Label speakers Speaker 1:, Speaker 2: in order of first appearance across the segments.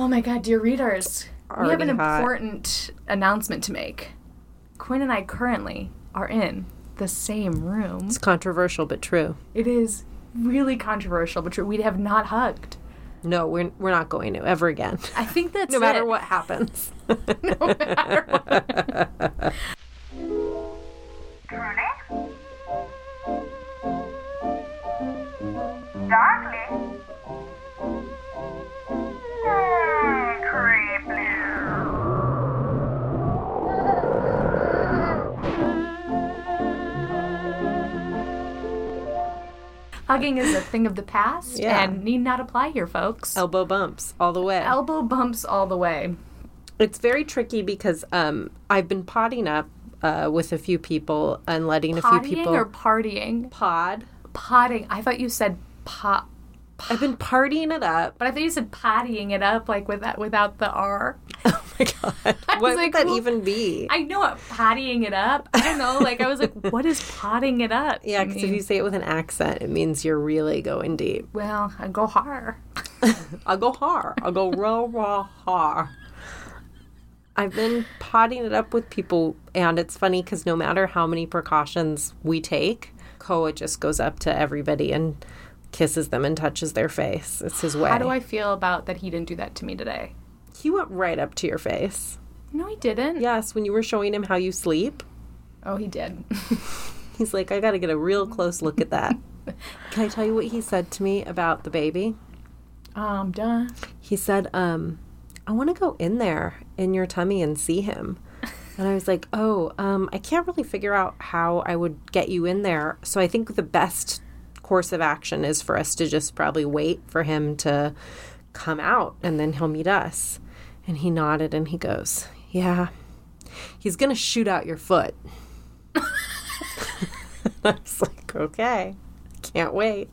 Speaker 1: Oh my god, dear readers. we have an
Speaker 2: hot.
Speaker 1: important announcement to make. Quinn and I currently are in the same room.
Speaker 2: It's controversial but true.
Speaker 1: It is really controversial, but true. We have not hugged.
Speaker 2: No, we're we're not going to ever again.
Speaker 1: I think that's
Speaker 2: no matter
Speaker 1: it.
Speaker 2: what happens.
Speaker 1: no matter what.
Speaker 3: Truly?
Speaker 1: Hugging is a thing of the past
Speaker 2: Yeah.
Speaker 1: and need not apply here, folks.
Speaker 2: Elbow bumps all the way.
Speaker 1: Elbow bumps all the way.
Speaker 2: It's very tricky because um, I've been potting up uh, with a few people and letting a few
Speaker 1: Pottying
Speaker 2: people
Speaker 1: or partying?
Speaker 2: pod.
Speaker 1: Potting. I thought you said pot.
Speaker 2: I've been partying it up.
Speaker 1: But I thought you said pottying it up like with that without the R.
Speaker 2: Oh my god, what
Speaker 1: like,
Speaker 2: would that even be?
Speaker 1: I know what pottying it up. I don't know. Like I was like, what is potting it up?
Speaker 2: yeah, because if you say it with an accent, it means you're really going deep.
Speaker 1: well, I go hard.
Speaker 2: I'll go hard. I'll go raw, raw, hard. I've been potting it up with people, and it's funny because no matter how many precautions we take, Koa just goes up to everybody and kisses them and touches their face. It's his way.
Speaker 1: How do I feel about that he didn't do that to me today?
Speaker 2: He went right up to your face.
Speaker 1: No, he didn't.
Speaker 2: Yes, when you were showing him how you sleep,
Speaker 1: Oh, he did.
Speaker 2: he's like, I got to get a real close look at that. Can I tell you what he said to me about the baby?
Speaker 1: um, done.
Speaker 2: He said, um, I want to go in there in your tummy and see him. And I was like, oh, um, I can't really figure out how I would get you in there. So I think the best course of action is for us to just probably wait for him to come out and then he'll meet us. And he nodded and he goes, yeah, he's going to shoot out your foot. I was like, okay, can't wait.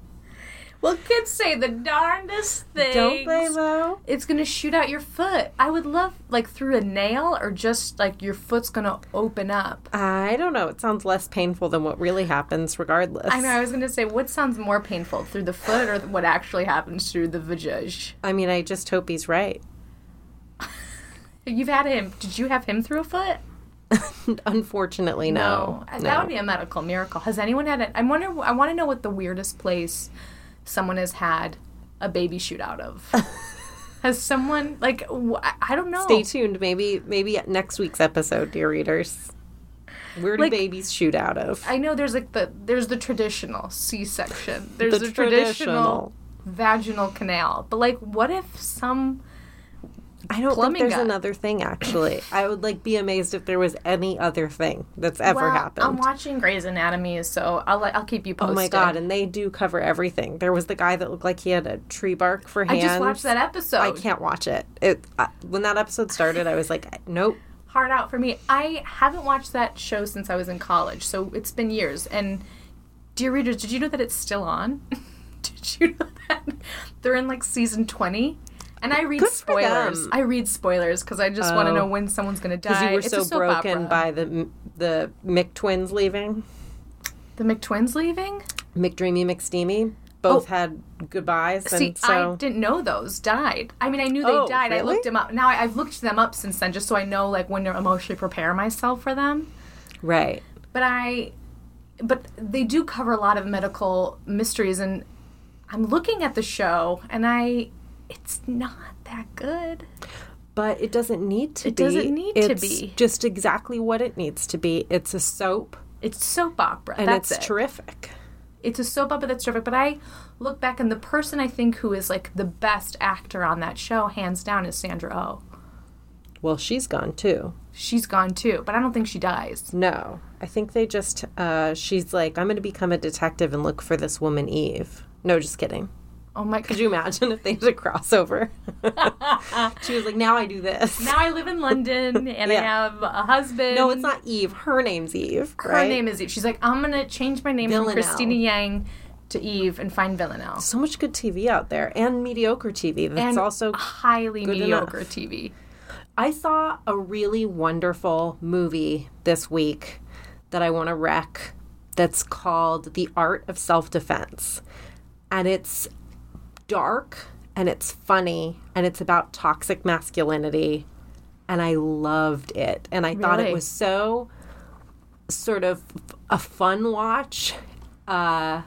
Speaker 1: Well, kids say the darndest things.
Speaker 2: Don't they, though?
Speaker 1: It's gonna shoot out your foot. I would love like through a nail or just like your foot's gonna open up.
Speaker 2: I don't know. It sounds less painful than what really happens, regardless.
Speaker 1: I know. I was gonna say, what sounds more painful, through the foot or what actually happens through the vajaj?
Speaker 2: I mean, I just hope he's right.
Speaker 1: You've had him. Did you have him through a foot?
Speaker 2: Unfortunately, no.
Speaker 1: That
Speaker 2: No.
Speaker 1: would be a medical miracle. Has anyone had it? I wonder. I want to know what the weirdest place someone has had a baby shoot out of. Has someone like I I don't know.
Speaker 2: Stay tuned. Maybe, maybe next week's episode, dear readers. Where do
Speaker 1: Like-
Speaker 2: babies shoot out of?
Speaker 1: I know there's like the there's the traditional C-section. There's
Speaker 2: The
Speaker 1: the, traditional
Speaker 2: traditional.
Speaker 1: vaginal canal. But like, what if some?
Speaker 2: I don't think there's
Speaker 1: guy.
Speaker 2: another thing. Actually, I would like be amazed if there was any other thing that's ever
Speaker 1: well,
Speaker 2: happened.
Speaker 1: I'm watching Grey's Anatomy, so I'll I'll keep you posted.
Speaker 2: Oh my god! And they do cover everything. There was the guy that looked like he had a tree bark for
Speaker 1: him
Speaker 2: I
Speaker 1: just watched that episode.
Speaker 2: I can't watch it. It uh, when that episode started, I was like, nope.
Speaker 1: hard out for me. I haven't watched that show since I was in college, so it's been years. And dear readers, did you know that it's still on? did you know that they're in like season twenty? And I read
Speaker 2: Good
Speaker 1: spoilers. I read spoilers because I just want to
Speaker 2: Oh.
Speaker 1: know when someone's going to die.
Speaker 2: Because you were
Speaker 1: It's
Speaker 2: so broken
Speaker 1: opera.
Speaker 2: by the the Mick twins leaving.
Speaker 1: the McTwins leaving.
Speaker 2: McDreamy, McSteamy, both
Speaker 1: Oh.
Speaker 2: had goodbyes,
Speaker 1: See,
Speaker 2: so
Speaker 1: I didn't know those died. I mean, I knew they
Speaker 2: Oh,
Speaker 1: died. I looked them up. Now I, I've looked them up since then, just so I know like when to emotionally prepare myself for them.
Speaker 2: right.
Speaker 1: but I but they do cover a lot of medical mysteries and I'm looking at the show and I it's not that good.
Speaker 2: But it doesn't need to
Speaker 1: It
Speaker 2: be.
Speaker 1: doesn't need to be.
Speaker 2: Just exactly what it needs to be. It's a soap,
Speaker 1: It's soap opera.
Speaker 2: and
Speaker 1: that's
Speaker 2: it's
Speaker 1: it.
Speaker 2: terrific.
Speaker 1: It's a soap opera that's terrific. But I look back and the person I think who is like the best actor on that show, hands down, is Sandra Oh.
Speaker 2: Well, she's gone too.
Speaker 1: She's gone too, but I don't think she dies.
Speaker 2: No, I think they just. Uh, she's like, I'm going to become a detective and look for this woman, Eve. No, just kidding.
Speaker 1: Oh my
Speaker 2: Could you imagine if they did a crossover? she was like, now I do this.
Speaker 1: Now I live in London and I have a husband.
Speaker 2: No, it's not Eve. Her name's Eve.
Speaker 1: Her
Speaker 2: right?
Speaker 1: name is Eve. She's like, I'm gonna change my name from Cristina Yang to Eve and find Villanelle.
Speaker 2: So much good TV out there, and mediocre TV. That's
Speaker 1: and
Speaker 2: also.
Speaker 1: highly mediocre
Speaker 2: enough.
Speaker 1: TV.
Speaker 2: I saw a really wonderful movie this week that I want to rec. That's called The Art of Self Defense, and it's dark and it's funny and it's about toxic masculinity and I loved it and I thought it was so sort of a fun watch. Uh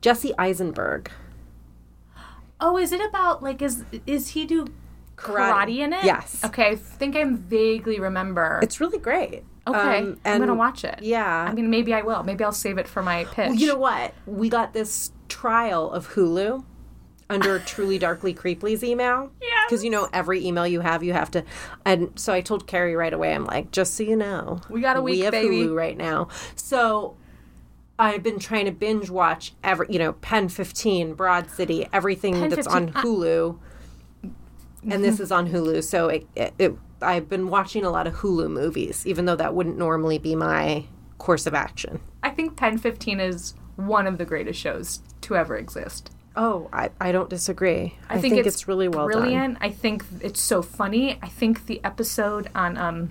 Speaker 2: Jesse Eisenberg.
Speaker 1: Oh, is it about like is is he do karate,
Speaker 2: Karate.
Speaker 1: in it?
Speaker 2: Yes.
Speaker 1: Okay, I think I'm vaguely remember.
Speaker 2: It's really great.
Speaker 1: okay,
Speaker 2: Um,
Speaker 1: I'm gonna watch it.
Speaker 2: Yeah.
Speaker 1: I mean, maybe I will. Maybe I'll save it for my pitch.
Speaker 2: Well, you know what? We got this trial of Hulu under Truly Darkly Creeply's email.
Speaker 1: Yeah.
Speaker 2: Because you know, every email you have, you have to. And so I told Kerry right away, I'm like, just so you know,
Speaker 1: We got a
Speaker 2: we
Speaker 1: week,
Speaker 2: have
Speaker 1: baby.
Speaker 2: Hulu right now. So I've been trying to binge watch every, you know, Pen 15, Broad City, everything
Speaker 1: Pen
Speaker 2: that's
Speaker 1: 15,
Speaker 2: on Hulu. And this mm-hmm. is on Hulu. So it, it, it, I've been watching a lot of Hulu movies, even though that wouldn't normally be my course of action.
Speaker 1: I think Pen 15 is one of the greatest shows to ever exist.
Speaker 2: Oh, I, I don't disagree. I,
Speaker 1: I think,
Speaker 2: it's, really well done.
Speaker 1: brilliant. I think it's so funny. I think the episode on um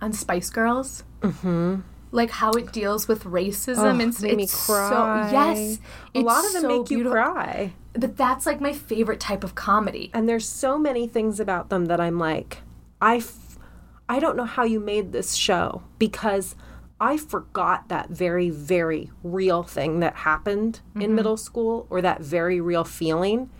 Speaker 1: on Spice Girls, mm-hmm. like how it deals with racism
Speaker 2: done.
Speaker 1: and
Speaker 2: Oh, made me
Speaker 1: it's
Speaker 2: cry.
Speaker 1: So, yes,
Speaker 2: a lot of them
Speaker 1: so
Speaker 2: make you
Speaker 1: beautiful.
Speaker 2: cry.
Speaker 1: But that's like my favorite type of comedy.
Speaker 2: And there's so many things about them that I'm like, I, f- I don't know how you made this show because I forgot that very, very real thing that happened in mm-hmm. middle school or that very real feeling.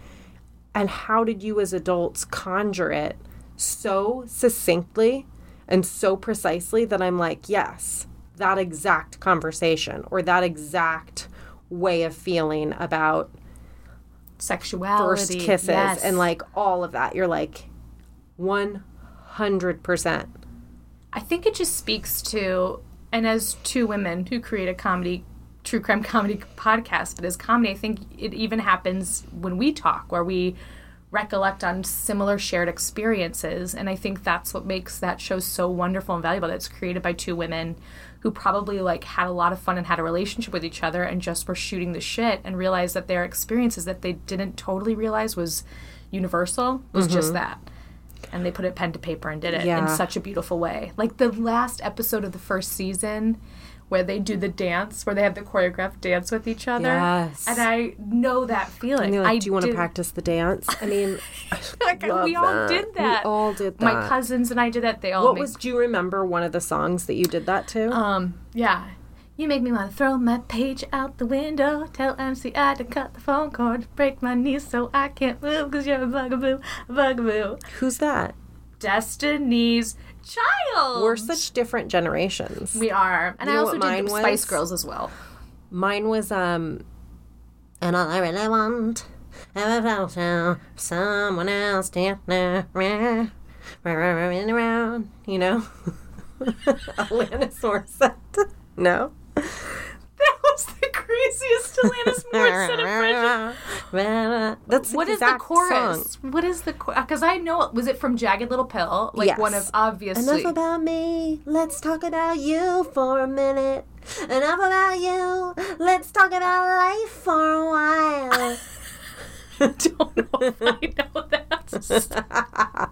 Speaker 2: And how did you as adults conjure it so succinctly and so precisely that I'm like, yes, that exact conversation or that exact way of feeling about
Speaker 1: Sexuality,
Speaker 2: first kisses
Speaker 1: yes.
Speaker 2: and like all of that. You're like 100%.
Speaker 1: I think it just speaks to, and as two women who create a comedy, true crime comedy podcast, but as comedy, I think it even happens when we talk, where we recollect on similar shared experiences. And I think that's what makes that show so wonderful and valuable. That it's created by two women who probably like had a lot of fun and had a relationship with each other and just were shooting the shit and realized that their experiences that they didn't totally realize was universal was just mm-hmm. that and they put it pen to paper and did it
Speaker 2: Yeah.
Speaker 1: in such a beautiful way. Like the last episode of the first season where they do the dance, where they have the choreographed dance with each other.
Speaker 2: Yes.
Speaker 1: And I know that feeling.
Speaker 2: And like,
Speaker 1: I
Speaker 2: do you want to practice the dance? I mean,
Speaker 1: Like, we all
Speaker 2: that.
Speaker 1: did that.
Speaker 2: We all did that.
Speaker 1: My cousins and I did that. They all
Speaker 2: what
Speaker 1: made-
Speaker 2: was, do you remember one of the songs that you did that to?
Speaker 1: um yeah. You make me want to throw my page out the window. Tell MCI to cut the phone cord. Break my knees so I can't move because you're a bugaboo, a bugaboo.
Speaker 2: Who's that?
Speaker 1: Destiny's Child.
Speaker 2: We're such different generations.
Speaker 1: We are. And
Speaker 2: You
Speaker 1: I also did
Speaker 2: was?
Speaker 1: Spice Girls as well.
Speaker 2: Mine was um and all I really want someone else to around, you know? Alanis Morissette. No?
Speaker 1: That was the craziest Alanis Morissette impression.
Speaker 2: That's
Speaker 1: What is the chorus?
Speaker 2: song.
Speaker 1: What is the chorus? Because I know. Was it from Jagged Little Pill? Like one
Speaker 2: Yes.
Speaker 1: of obviously.
Speaker 2: Enough about me. Let's talk about you for a minute. Enough about you. Let's talk about life for a while.
Speaker 1: Don't know if I know that.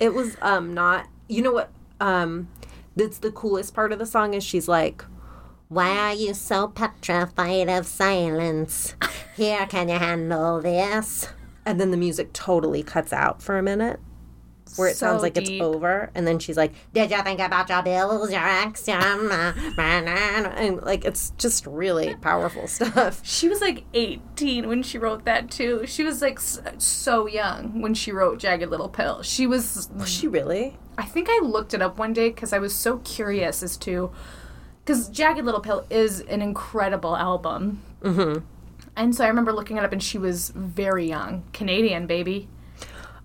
Speaker 2: it was um not you know what um that's the coolest part of the song is she's like why are you so petrified of silence here can you handle this and then the music totally cuts out for a minute where it sounds like
Speaker 1: deep.
Speaker 2: it's over and then she's like did you think about your bills your ex your ma- ma- na- and like it's just really powerful stuff
Speaker 1: She was like 18 when she wrote that too. She was like so young when she wrote Jagged Little Pill. She was
Speaker 2: was she really
Speaker 1: I think I looked it up one day because I was so curious as to because Jagged Little Pill is an incredible album. Mm-hmm. And so I remember looking it up, and she was very young, Canadian baby.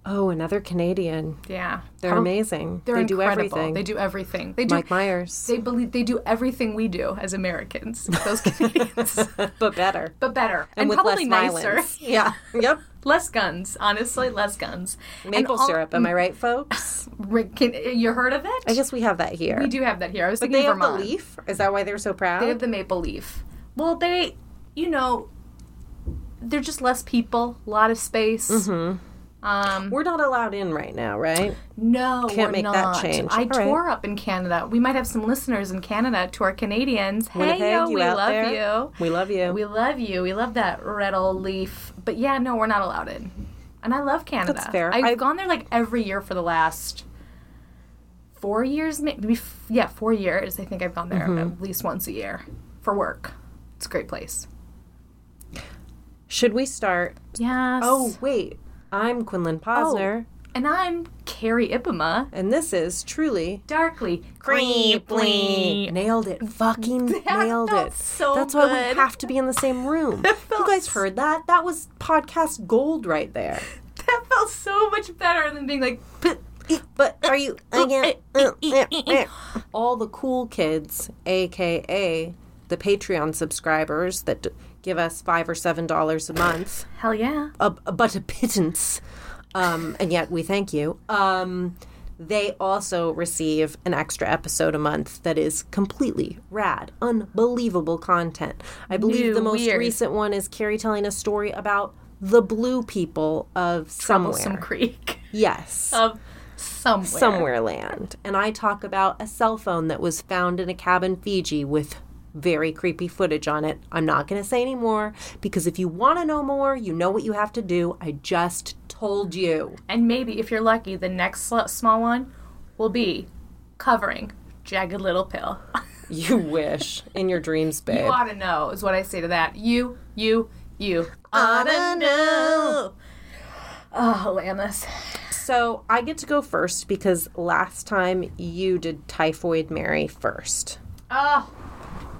Speaker 2: Oh another canadian
Speaker 1: Yeah,
Speaker 2: they're
Speaker 1: How-
Speaker 2: amazing
Speaker 1: They're
Speaker 2: they do everything
Speaker 1: They do everything. They do.
Speaker 2: mike myers
Speaker 1: They believe they do everything we do as Americans. Those Canadians,
Speaker 2: but better
Speaker 1: but better and,
Speaker 2: and, with
Speaker 1: probably
Speaker 2: less
Speaker 1: nicer.
Speaker 2: violence. Yeah. Yep.
Speaker 1: Less guns, honestly, less guns.
Speaker 2: Maple
Speaker 1: all-
Speaker 2: syrup. Am I right, folks?
Speaker 1: Can, you heard of it?
Speaker 2: I guess we have that here.
Speaker 1: we do have that here. I was
Speaker 2: But
Speaker 1: thinking
Speaker 2: they have
Speaker 1: Vermont.
Speaker 2: the leaf. Is that why they're so proud?
Speaker 1: They have the maple leaf. Well, they, you know, they're just less people, a lot of space.
Speaker 2: Mm-hmm.
Speaker 1: Um,
Speaker 2: We're not allowed in right now, right?
Speaker 1: no,
Speaker 2: Can't make that change.
Speaker 1: I
Speaker 2: All right.
Speaker 1: tour up in Canada. We might have some listeners in Canada to our Canadians. Hey, yo,
Speaker 2: you
Speaker 1: we
Speaker 2: out
Speaker 1: love
Speaker 2: there?
Speaker 1: you.
Speaker 2: We love you.
Speaker 1: We love you. We love that red old leaf. But yeah, no, we're not allowed in. and I love Canada.
Speaker 2: That's fair.
Speaker 1: I've
Speaker 2: I-
Speaker 1: gone there like every year for the last four years, maybe. Yeah, four years. I think I've gone there
Speaker 2: Mm-hmm.
Speaker 1: at least once a year for work. It's a great place.
Speaker 2: Should we start?
Speaker 1: Yes.
Speaker 2: Oh, wait. I'm Quinlan Posner, oh,
Speaker 1: and I'm Kerry Ipema.
Speaker 2: and this is truly
Speaker 1: Darkly
Speaker 2: Creeply. Nailed it. Fucking nailed
Speaker 1: felt
Speaker 2: it.
Speaker 1: so
Speaker 2: That's why we have to be in the same room. you guys heard that? That was podcast gold right there.
Speaker 1: That felt so much better than being like.
Speaker 2: But are you again? All the cool kids, aka the Patreon subscribers that d- give us five or seven dollars a month,
Speaker 1: Hell yeah.
Speaker 2: a, a- but a pittance, um, and yet we thank you. Um, they also receive an extra episode a month that is completely rad, unbelievable content. I believe
Speaker 1: New,
Speaker 2: the most
Speaker 1: weird.
Speaker 2: recent one is Kerry telling a story about the blue people of somewhere.
Speaker 1: Troublesome Creek
Speaker 2: Yes
Speaker 1: of somewhere.
Speaker 2: somewhere land. And I talk about a cell phone that was found in a cabin Fiji with very creepy footage on it. I'm not going to say any more because if you want to know more, you know what you have to do. I just told you.
Speaker 1: And maybe if you're lucky, the next sl- small one will be covering Jagged Little Pill.
Speaker 2: You wish in your dreams, babe.
Speaker 1: you ought to know, is what I say to that. You, you, you.
Speaker 2: Oughta know.
Speaker 1: Oh, Alanis.
Speaker 2: So I get to go first because last time you did Typhoid Mary first.
Speaker 1: Oh,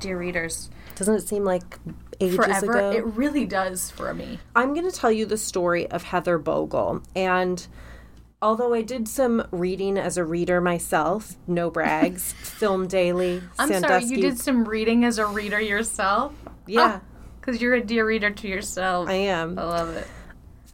Speaker 1: dear readers.
Speaker 2: Doesn't it seem like ages
Speaker 1: Forever.
Speaker 2: ago?
Speaker 1: It really does for me.
Speaker 2: I'm going to tell you the story of Heather Bogle. And although I did some reading as a reader myself, no brags, Film Daily,
Speaker 1: I'm sorry, you did some reading as a reader yourself?
Speaker 2: Yeah, oh,
Speaker 1: Because you're a dear reader to yourself.
Speaker 2: I am.
Speaker 1: I love it.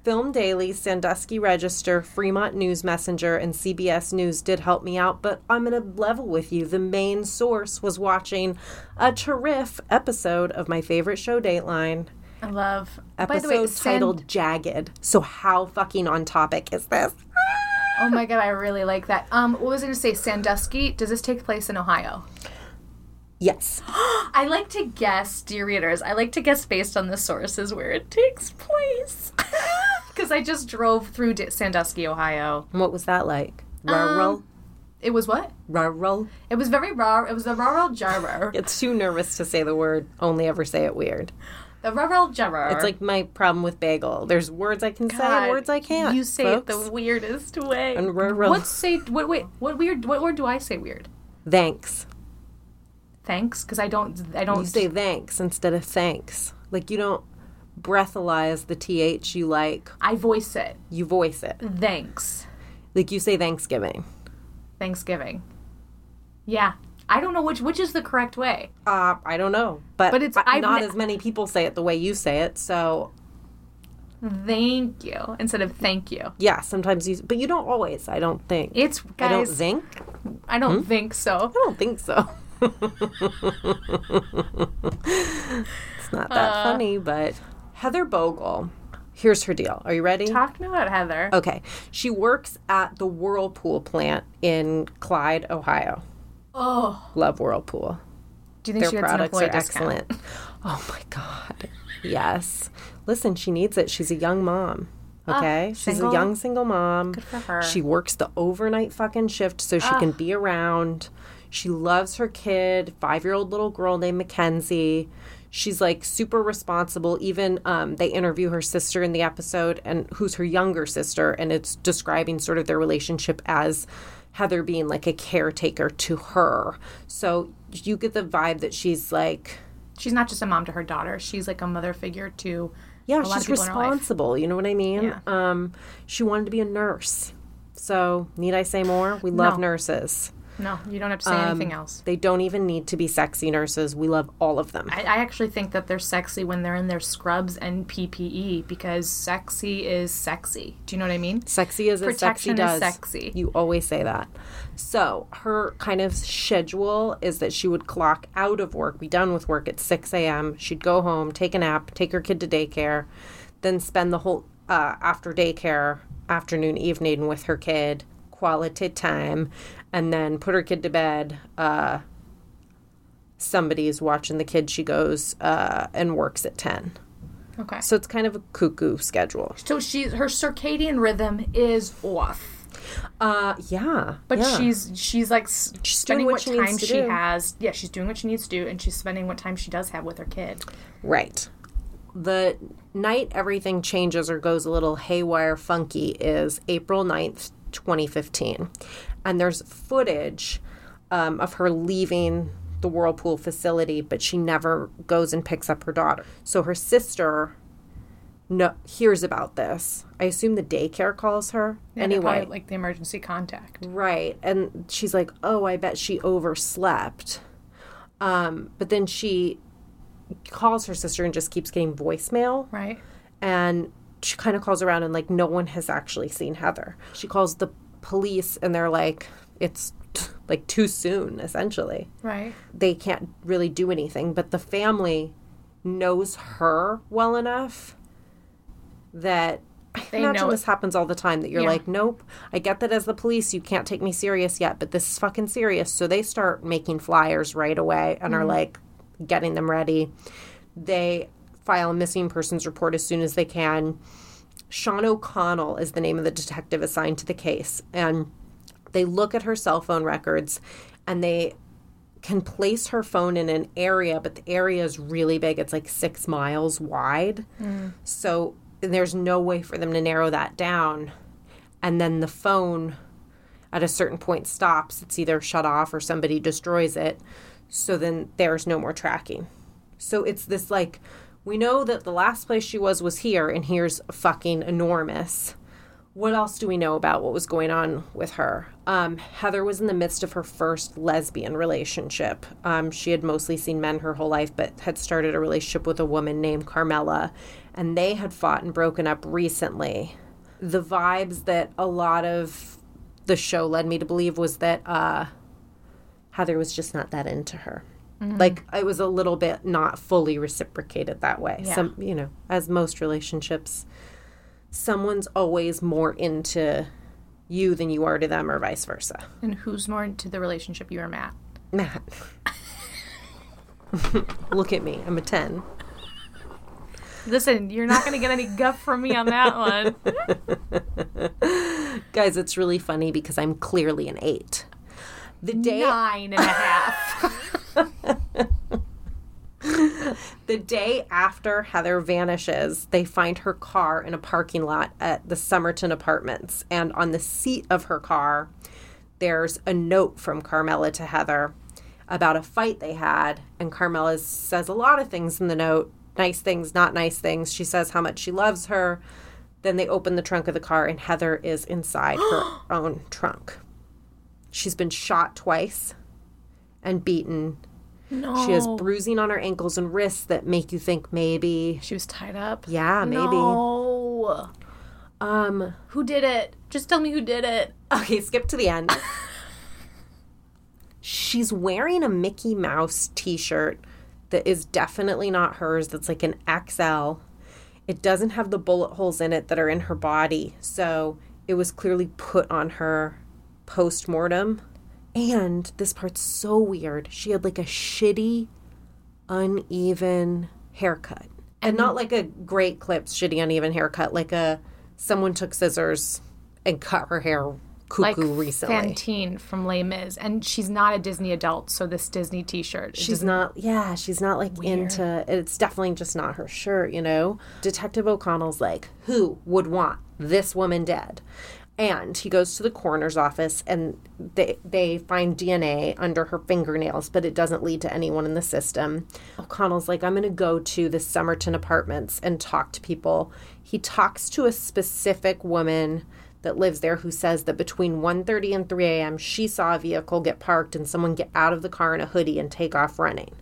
Speaker 2: Film Daily, Sandusky Register, Fremont News Messenger, and CBS News did help me out, but I'm going to level with you. The main source was watching a terrific episode of my favorite show, Dateline.
Speaker 1: I love.
Speaker 2: Episode
Speaker 1: By the way, Sand-
Speaker 2: titled Jagged. So, how fucking on topic is this?
Speaker 1: Oh my god, I really like that. Um, what was I going to say? Sandusky. Does this take place in Ohio?
Speaker 2: Yes.
Speaker 1: I like to guess, dear readers. I like to guess based on the sources where it takes place. Because I just drove through D- Sandusky, Ohio.
Speaker 2: What was that like? Rural?
Speaker 1: Um, it was what?
Speaker 2: Rural?
Speaker 1: It was very raw. It was the rural jarrer.
Speaker 2: It's too nervous to say the word. Only ever say it weird.
Speaker 1: The rural jarrer.
Speaker 2: It's like my problem with bagel. There's words I can say
Speaker 1: God,
Speaker 2: and words I can't.
Speaker 1: You say
Speaker 2: folks.
Speaker 1: it the weirdest way.
Speaker 2: And rural.
Speaker 1: What say? What wait? What weird? What word do I say weird?
Speaker 2: Thanks.
Speaker 1: Thanks, because I don't. I don't
Speaker 2: You say thanks instead of thanks. Like you don't breathalyze the th. You like
Speaker 1: I voice it.
Speaker 2: you voice it.
Speaker 1: Thanks.
Speaker 2: Like you say Thanksgiving.
Speaker 1: Thanksgiving. Yeah. I don't know which which is the correct way.
Speaker 2: Uh, I don't know, but
Speaker 1: But it's-
Speaker 2: not as many people say it the way you say it. So
Speaker 1: Thank you instead of thank you.
Speaker 2: yeah, sometimes you, but you don't always. I don't think.
Speaker 1: It's guys,
Speaker 2: I don't think.
Speaker 1: I don't think so.
Speaker 2: I don't think so. it's not that
Speaker 1: Uh.
Speaker 2: funny, but Heather Bogle. Here's her deal. Are you ready?
Speaker 1: Talk to me about Heather.
Speaker 2: Okay. She works at the Whirlpool plant in Clyde, Ohio.
Speaker 1: Oh,
Speaker 2: Love Whirlpool.
Speaker 1: do you think
Speaker 2: Their
Speaker 1: she gets
Speaker 2: products
Speaker 1: employee
Speaker 2: are
Speaker 1: discount?
Speaker 2: excellent. Oh my God. Yes. Listen, she needs it. She's a young mom. Okay? She's
Speaker 1: Ah, single?
Speaker 2: a young single mom.
Speaker 1: Good for her.
Speaker 2: She works the overnight fucking shift so she can be around. She loves her kid, five year old little girl named Mackenzie. She's like super responsible. Even um, they interview her sister in the episode, and who's her younger sister, and it's describing sort of their relationship as Heather being like a caretaker to her. So you get the vibe that she's like,
Speaker 1: She's not just a mom to her daughter. She's like a mother figure to
Speaker 2: yeah, she's
Speaker 1: people in her life.
Speaker 2: responsible. You know what I mean?
Speaker 1: Yeah.
Speaker 2: Um, she wanted to be a nurse. So need I say more? We love
Speaker 1: No.
Speaker 2: nurses.
Speaker 1: No, you don't have to say anything else.
Speaker 2: They don't even need to be sexy nurses. We love all of them.
Speaker 1: I, I actually think that they're sexy when they're in their scrubs and PPE because sexy is sexy. Do you know what I mean?
Speaker 2: Sexy is a sexy
Speaker 1: Protection is
Speaker 2: does.
Speaker 1: sexy.
Speaker 2: You always say that. So her kind of schedule is that she would clock out of work, be done with work at 6 a.m. She'd go home, take a nap, take her kid to daycare, then spend the whole uh, after daycare afternoon, evening with her kid, quality time, and then put her kid to bed. Uh, somebody's watching the kid. She goes uh, and works at 10.
Speaker 1: Okay.
Speaker 2: So it's kind of a cuckoo schedule.
Speaker 1: So she's her circadian rhythm is off.
Speaker 2: Uh, yeah.
Speaker 1: But
Speaker 2: yeah.
Speaker 1: she's she's like
Speaker 2: She's
Speaker 1: spending what,
Speaker 2: what she
Speaker 1: time she
Speaker 2: do.
Speaker 1: has. Yeah, she's doing what she needs to do, and she's spending what time she does have with her kid.
Speaker 2: Right. The night everything changes or goes a little haywire funky is April 9th, 2015. And there's footage um, of her leaving the Whirlpool facility, but she never goes and picks up her daughter. So her sister no, hears about this. I assume the daycare calls her.
Speaker 1: Yeah,
Speaker 2: anyway,
Speaker 1: like the emergency contact.
Speaker 2: Right. And she's like, oh, I bet she overslept. Um, but then she calls her sister and just keeps getting voicemail.
Speaker 1: Right.
Speaker 2: And she kind of calls around and, like, no one has actually seen Heather. She calls the police and they're like, it's like too soon, essentially.
Speaker 1: Right.
Speaker 2: They can't really do anything. But the family knows her well enough that I
Speaker 1: They
Speaker 2: imagine
Speaker 1: know
Speaker 2: this happens all the time that you're
Speaker 1: Yeah.
Speaker 2: like, nope, I get that as the police, you can't take me serious yet, but this is fucking serious. So they start making flyers right away and are
Speaker 1: Mm-hmm.
Speaker 2: like getting them ready. They file a missing persons report as soon as they can. Sean O'Connell is the name of the detective assigned to the case. And they look at her cell phone records and they can place her phone in an area, but the area is really big. It's like six miles wide. Hmm. So there's no way for them to narrow that down. And then the phone at a certain point stops. It's either shut off or somebody destroys it. So then there's no more tracking. So it's this like, we know that the last place she was was here, and here's fucking enormous. What else do we know about what was going on with her? Um, Heather was in the midst of her first lesbian relationship. Um, she had mostly seen men her whole life, but had started a relationship with a woman named Carmela, and they had fought and broken up recently. The vibes that a lot of the show led me to believe was that uh, Heather was just not that into her. Mm-hmm. Like it was a little bit not fully reciprocated that way.
Speaker 1: Yeah.
Speaker 2: Some, you know, as most relationships, someone's always more into you than you are to them, or vice versa.
Speaker 1: And who's more into the relationship you or Matt?
Speaker 2: Matt, look at me. I'm a ten.
Speaker 1: Listen, you're not going to get any guff from me on that one.
Speaker 2: Guys, it's really funny because I'm clearly an eight. The day
Speaker 1: Nine and a half.
Speaker 2: The day after Heather vanishes, they find her car in a parking lot at the Somerton Apartments. And on the seat of her car, there's a note from Carmela to Heather about a fight they had. And Carmela says a lot of things in the note nice things, not nice things. She says how much she loves her. Then they open the trunk of the car, and Heather is inside her own trunk. She's been shot twice and beaten
Speaker 1: No.
Speaker 2: she has bruising on her ankles and wrists that make you think maybe.
Speaker 1: She was tied up.
Speaker 2: Yeah, maybe.
Speaker 1: No.
Speaker 2: Um.
Speaker 1: Who did it? Just tell me who did it.
Speaker 2: Okay, skip to the end. She's wearing a Mickey Mouse T-shirt that is definitely not hers. That's like an XL. It doesn't have the bullet holes in it that are in her body, so it was clearly put on her post mortem. And this part's so weird. She had like a shitty, uneven haircut. And not like a great clips, shitty, uneven haircut, like a someone took scissors and cut her hair cuckoo
Speaker 1: Like
Speaker 2: recently.
Speaker 1: Fantine from Les Mis. And she's not a Disney adult, so this Disney t shirt.
Speaker 2: She's not, yeah, she's not like into it's definitely just not her shirt, you know? Detective O'Connell's like, who would want this woman dead? And he goes to the coroner's office and they, they find DNA under her fingernails, but it doesn't lead to anyone in the system. O'Connell's like, I'm going to go to the Summerton apartments and talk to people. He talks to a specific woman that lives there who says that between 1.30 and 3 a.m. she saw a vehicle get parked and someone get out of the car in a hoodie and take off running.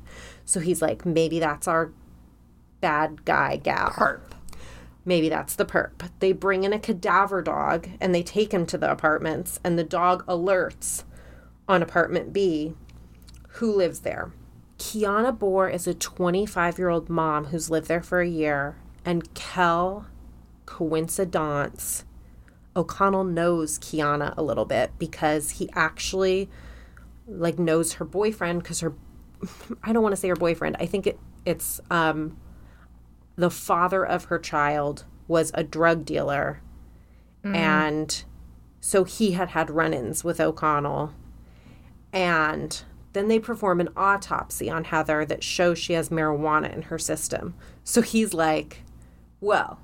Speaker 2: So he's like, maybe that's our bad guy gal.
Speaker 1: Perp.
Speaker 2: Maybe that's the perp. They bring in a cadaver dog and they take him to the apartments, and the dog alerts on apartment B who lives there. Kiana Bohr is a 25 year old mom who's lived there for a year, and Kel, coincidence, O'Connell knows Kiana a little bit because he actually like knows her boyfriend because her I don't want to say her boyfriend. I think it it's um the father of her child was a drug dealer. Mm-hmm. And so he had had run ins with O'Connell. And then they perform an autopsy on Heather that shows she has marijuana in her system. So he's like, well,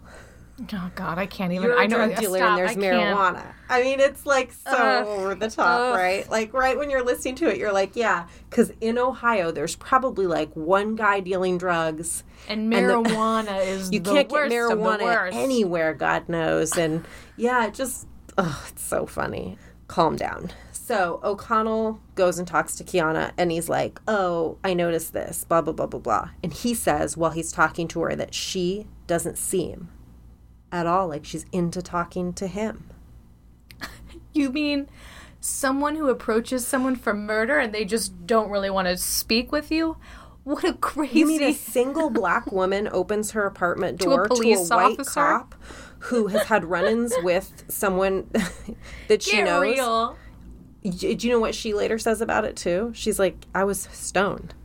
Speaker 1: Oh God, I can't even.
Speaker 2: you're a
Speaker 1: I know.
Speaker 2: drug uh, dealer
Speaker 1: stop,
Speaker 2: and there's
Speaker 1: I can't.
Speaker 2: marijuana. I mean, it's like so
Speaker 1: Ugh.
Speaker 2: over the top,
Speaker 1: Ugh.
Speaker 2: right? Like right when you're listening to it, you're like, yeah, because in Ohio, there's probably like one guy dealing drugs.
Speaker 1: And
Speaker 2: the-
Speaker 1: marijuana is
Speaker 2: You
Speaker 1: the
Speaker 2: can't get marijuana anywhere, God knows. And yeah, it just, oh, it's so funny. Calm down. So O'Connell goes and talks to Kiana, and he's like, oh, I noticed this, blah, blah, blah, blah, blah. And he says, while he's talking to her, that she doesn't seem at all like she's into talking to him.
Speaker 1: You mean someone who approaches someone for murder and they just don't really want to speak with you? What a crazy.
Speaker 2: You mean a single black woman opens her apartment
Speaker 1: a
Speaker 2: door to a,
Speaker 1: police
Speaker 2: white
Speaker 1: officer?
Speaker 2: cop who has had run-ins with someone that she
Speaker 1: Get
Speaker 2: knows?
Speaker 1: real.
Speaker 2: Do you know what she later says about it too? She's like, I was stoned,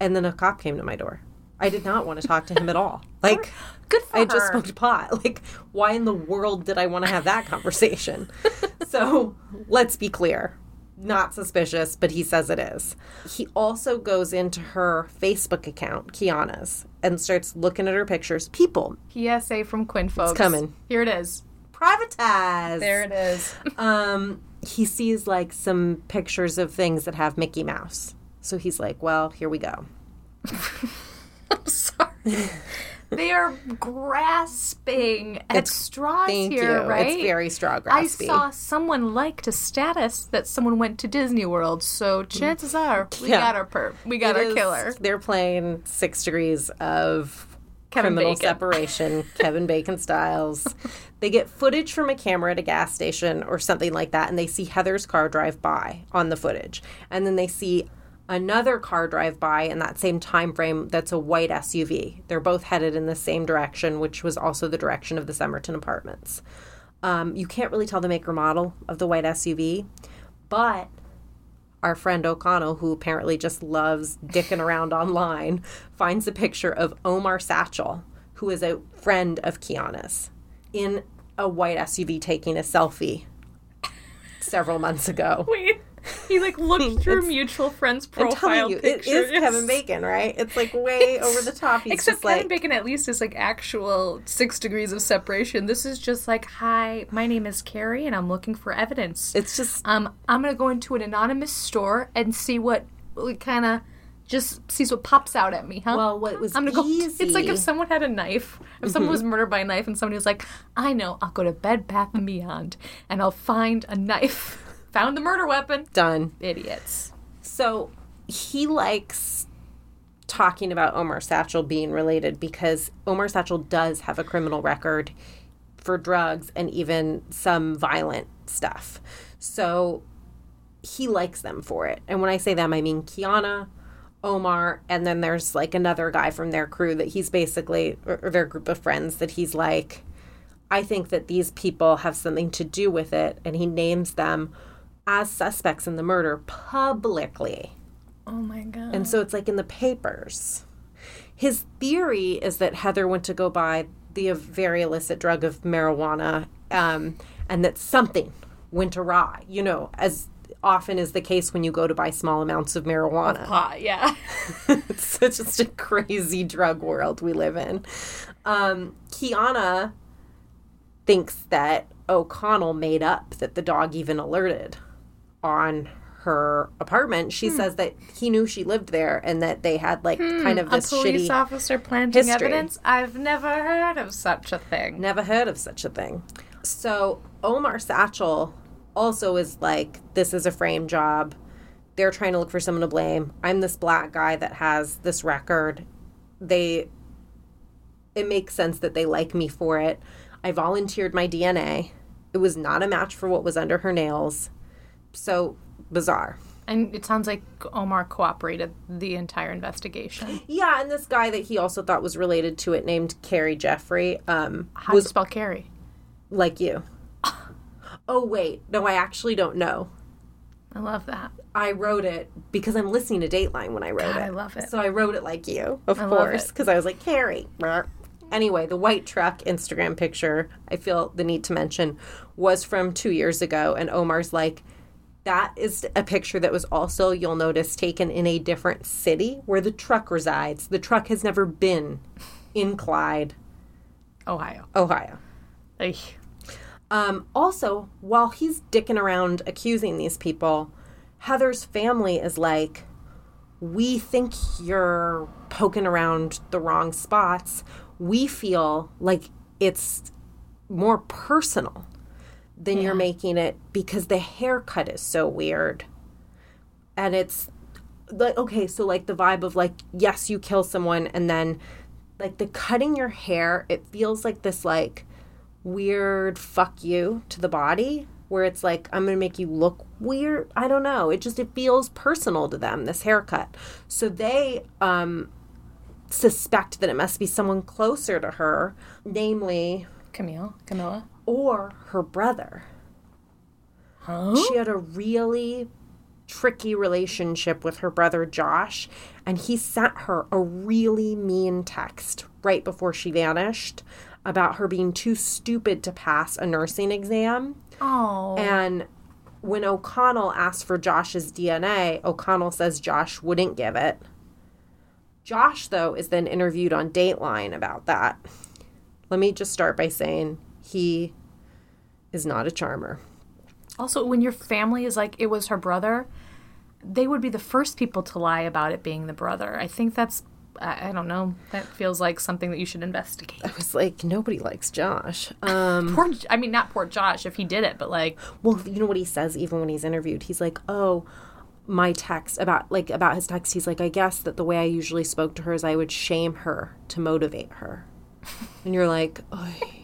Speaker 2: and then a cop came to my door. I did not want to talk to him at all. Like,
Speaker 1: Good for
Speaker 2: I just smoked pot. Like, why in the world did I want to have that conversation? so let's be clear. Not suspicious, but he says it is. He also goes into her Facebook account, Kiana's, and starts looking at her pictures. People,
Speaker 1: PSA from Quinn folks.
Speaker 2: coming.
Speaker 1: Here it is.
Speaker 2: privatize.
Speaker 1: There it is.
Speaker 2: um, he sees like some pictures of things that have Mickey Mouse. So he's like, well, here we go.
Speaker 1: I'm sorry. they are grasping at straws
Speaker 2: Thank
Speaker 1: here,
Speaker 2: you.
Speaker 1: right?
Speaker 2: It's very straw
Speaker 1: grasping.
Speaker 2: I
Speaker 1: saw someone liked a status that someone went to Disney World, so chances are we
Speaker 2: Yeah.
Speaker 1: got our perp, we got
Speaker 2: It
Speaker 1: our
Speaker 2: is-
Speaker 1: killer.
Speaker 2: They're playing six degrees of
Speaker 1: Kevin
Speaker 2: criminal
Speaker 1: Bacon.
Speaker 2: separation, Kevin Bacon styles. They get footage from a camera at a gas station or something like that, and they see Heather's car drive by on the footage, and then they see another car drive by in that same time frame that's a white SUV. They're both headed in the same direction, which was also the direction of the Somerton apartments. Um, you can't really tell the make or model of the white SUV, but our friend O'Connell, who apparently just loves dicking around online, finds a picture of Omar Satchel, who is a friend of Kiana's, in a white SUV taking a selfie several months ago.
Speaker 1: Wait, he like looked through mutual friends' profile
Speaker 2: you, it
Speaker 1: pictures.
Speaker 2: is Kevin Bacon, right? It's like way over the top. He's
Speaker 1: Except Kevin
Speaker 2: like,
Speaker 1: Bacon at least is like actual six degrees of separation. This is just like, hi, my name is Carrie, and I'm looking for evidence.
Speaker 2: it's just
Speaker 1: um, I'm gonna go into an anonymous store and see what kind of just sees what pops out at me, huh?
Speaker 2: well, what was
Speaker 1: I'm gonna go.
Speaker 2: easy.
Speaker 1: It's like if someone had a knife, if someone was murdered by a knife, and somebody was like, "I know, I'll go to Bed Bath and Beyond, and I'll find a knife, found the murder weapon."
Speaker 2: done.
Speaker 1: Idiots.
Speaker 2: So he likes talking about Omar Satchel being related because Omar Satchel does have a criminal record for drugs and even some violent stuff. So he likes them for it. And when I say them, I mean Kiana, Omar, and then there's like another guy from their crew that he's basically, or their group of friends that he's like, I think that these people have something to do with it. And he names them as suspects in the murder publicly.
Speaker 1: Oh my god.
Speaker 2: And so it's like in the papers. His theory is that Heather went to go buy the very illicit drug of marijuana um, and that something went awry, you know, as often is the case when you go to buy small amounts of marijuana.
Speaker 1: Pot, yeah.
Speaker 2: it's just a crazy drug world we live in. Um, Kiana thinks that O'Connell made up that the dog even alerted on her apartment. She hmm. says that he knew she lived there and that they had like hmm, kind of
Speaker 1: a
Speaker 2: this
Speaker 1: police
Speaker 2: shitty.
Speaker 1: officer planting
Speaker 2: history.
Speaker 1: evidence. I've never heard of such a thing.
Speaker 2: Never heard of such a thing. So Omar Satchel also is like, this is a frame job. They're trying to look for someone to blame. I'm this black guy that has this record. They, it makes sense that they like me for it. I volunteered my DNA. It was not a match for what was under her nails. So bizarre.
Speaker 1: And it sounds like Omar cooperated the entire investigation.
Speaker 2: Yeah, and this guy that he also thought was related to it, named Carrie Jeffrey, um,
Speaker 1: How do you
Speaker 2: was
Speaker 1: spell Carrie?
Speaker 2: like you. Oh wait, no, I actually don't know.
Speaker 1: I love that.
Speaker 2: I wrote it because I'm listening to Dateline when I wrote
Speaker 1: God,
Speaker 2: it.
Speaker 1: I love it.
Speaker 2: So I wrote it like you, of
Speaker 1: I
Speaker 2: course, because I was like Carrie. Anyway, the white truck Instagram picture, I feel the need to mention, was from two years ago. And Omar's like, that is a picture that was also, you'll notice, taken in a different city where the truck resides. The truck has never been in Clyde,
Speaker 1: Ohio.
Speaker 2: Ohio. Um, also, while he's dicking around accusing these people, Heather's family is like, we think you're poking around the wrong spots. We feel like it's more personal than you're making it because the haircut is so weird. And it's like, okay, so like the vibe of like, yes, you kill someone, and then like the cutting your hair, it feels like this like weird fuck you to the body where it's like i'm gonna make you look weird i don't know it just it feels personal to them this haircut so they um suspect that it must be someone closer to her namely
Speaker 1: Camille. Camilla.
Speaker 2: Or her brother
Speaker 1: Huh?
Speaker 2: she had a really tricky relationship with her brother Josh, and he sent her a really mean text right before she vanished about her being too stupid to pass a nursing exam.
Speaker 1: Oh.
Speaker 2: And when O'Connell asked for Josh's DNA, O'Connell says Josh wouldn't give it. Josh, though, is then interviewed on Dateline about that. Let me just start by saying he is not a charmer.
Speaker 1: Also, when your family is like, it was her brother, they would be the first people to lie about it being the brother. I think that's, I, I don't know, that feels like something that you should investigate.
Speaker 2: I was like, nobody likes Josh. Um,
Speaker 1: Poor, I mean, not poor Josh if he did it, but like,
Speaker 2: well, you know what he says even when he's interviewed? He's like, oh, my text about like about his text. He's like, I guess that the way I usually spoke to her is I would shame her to motivate her, and you're like, Oy,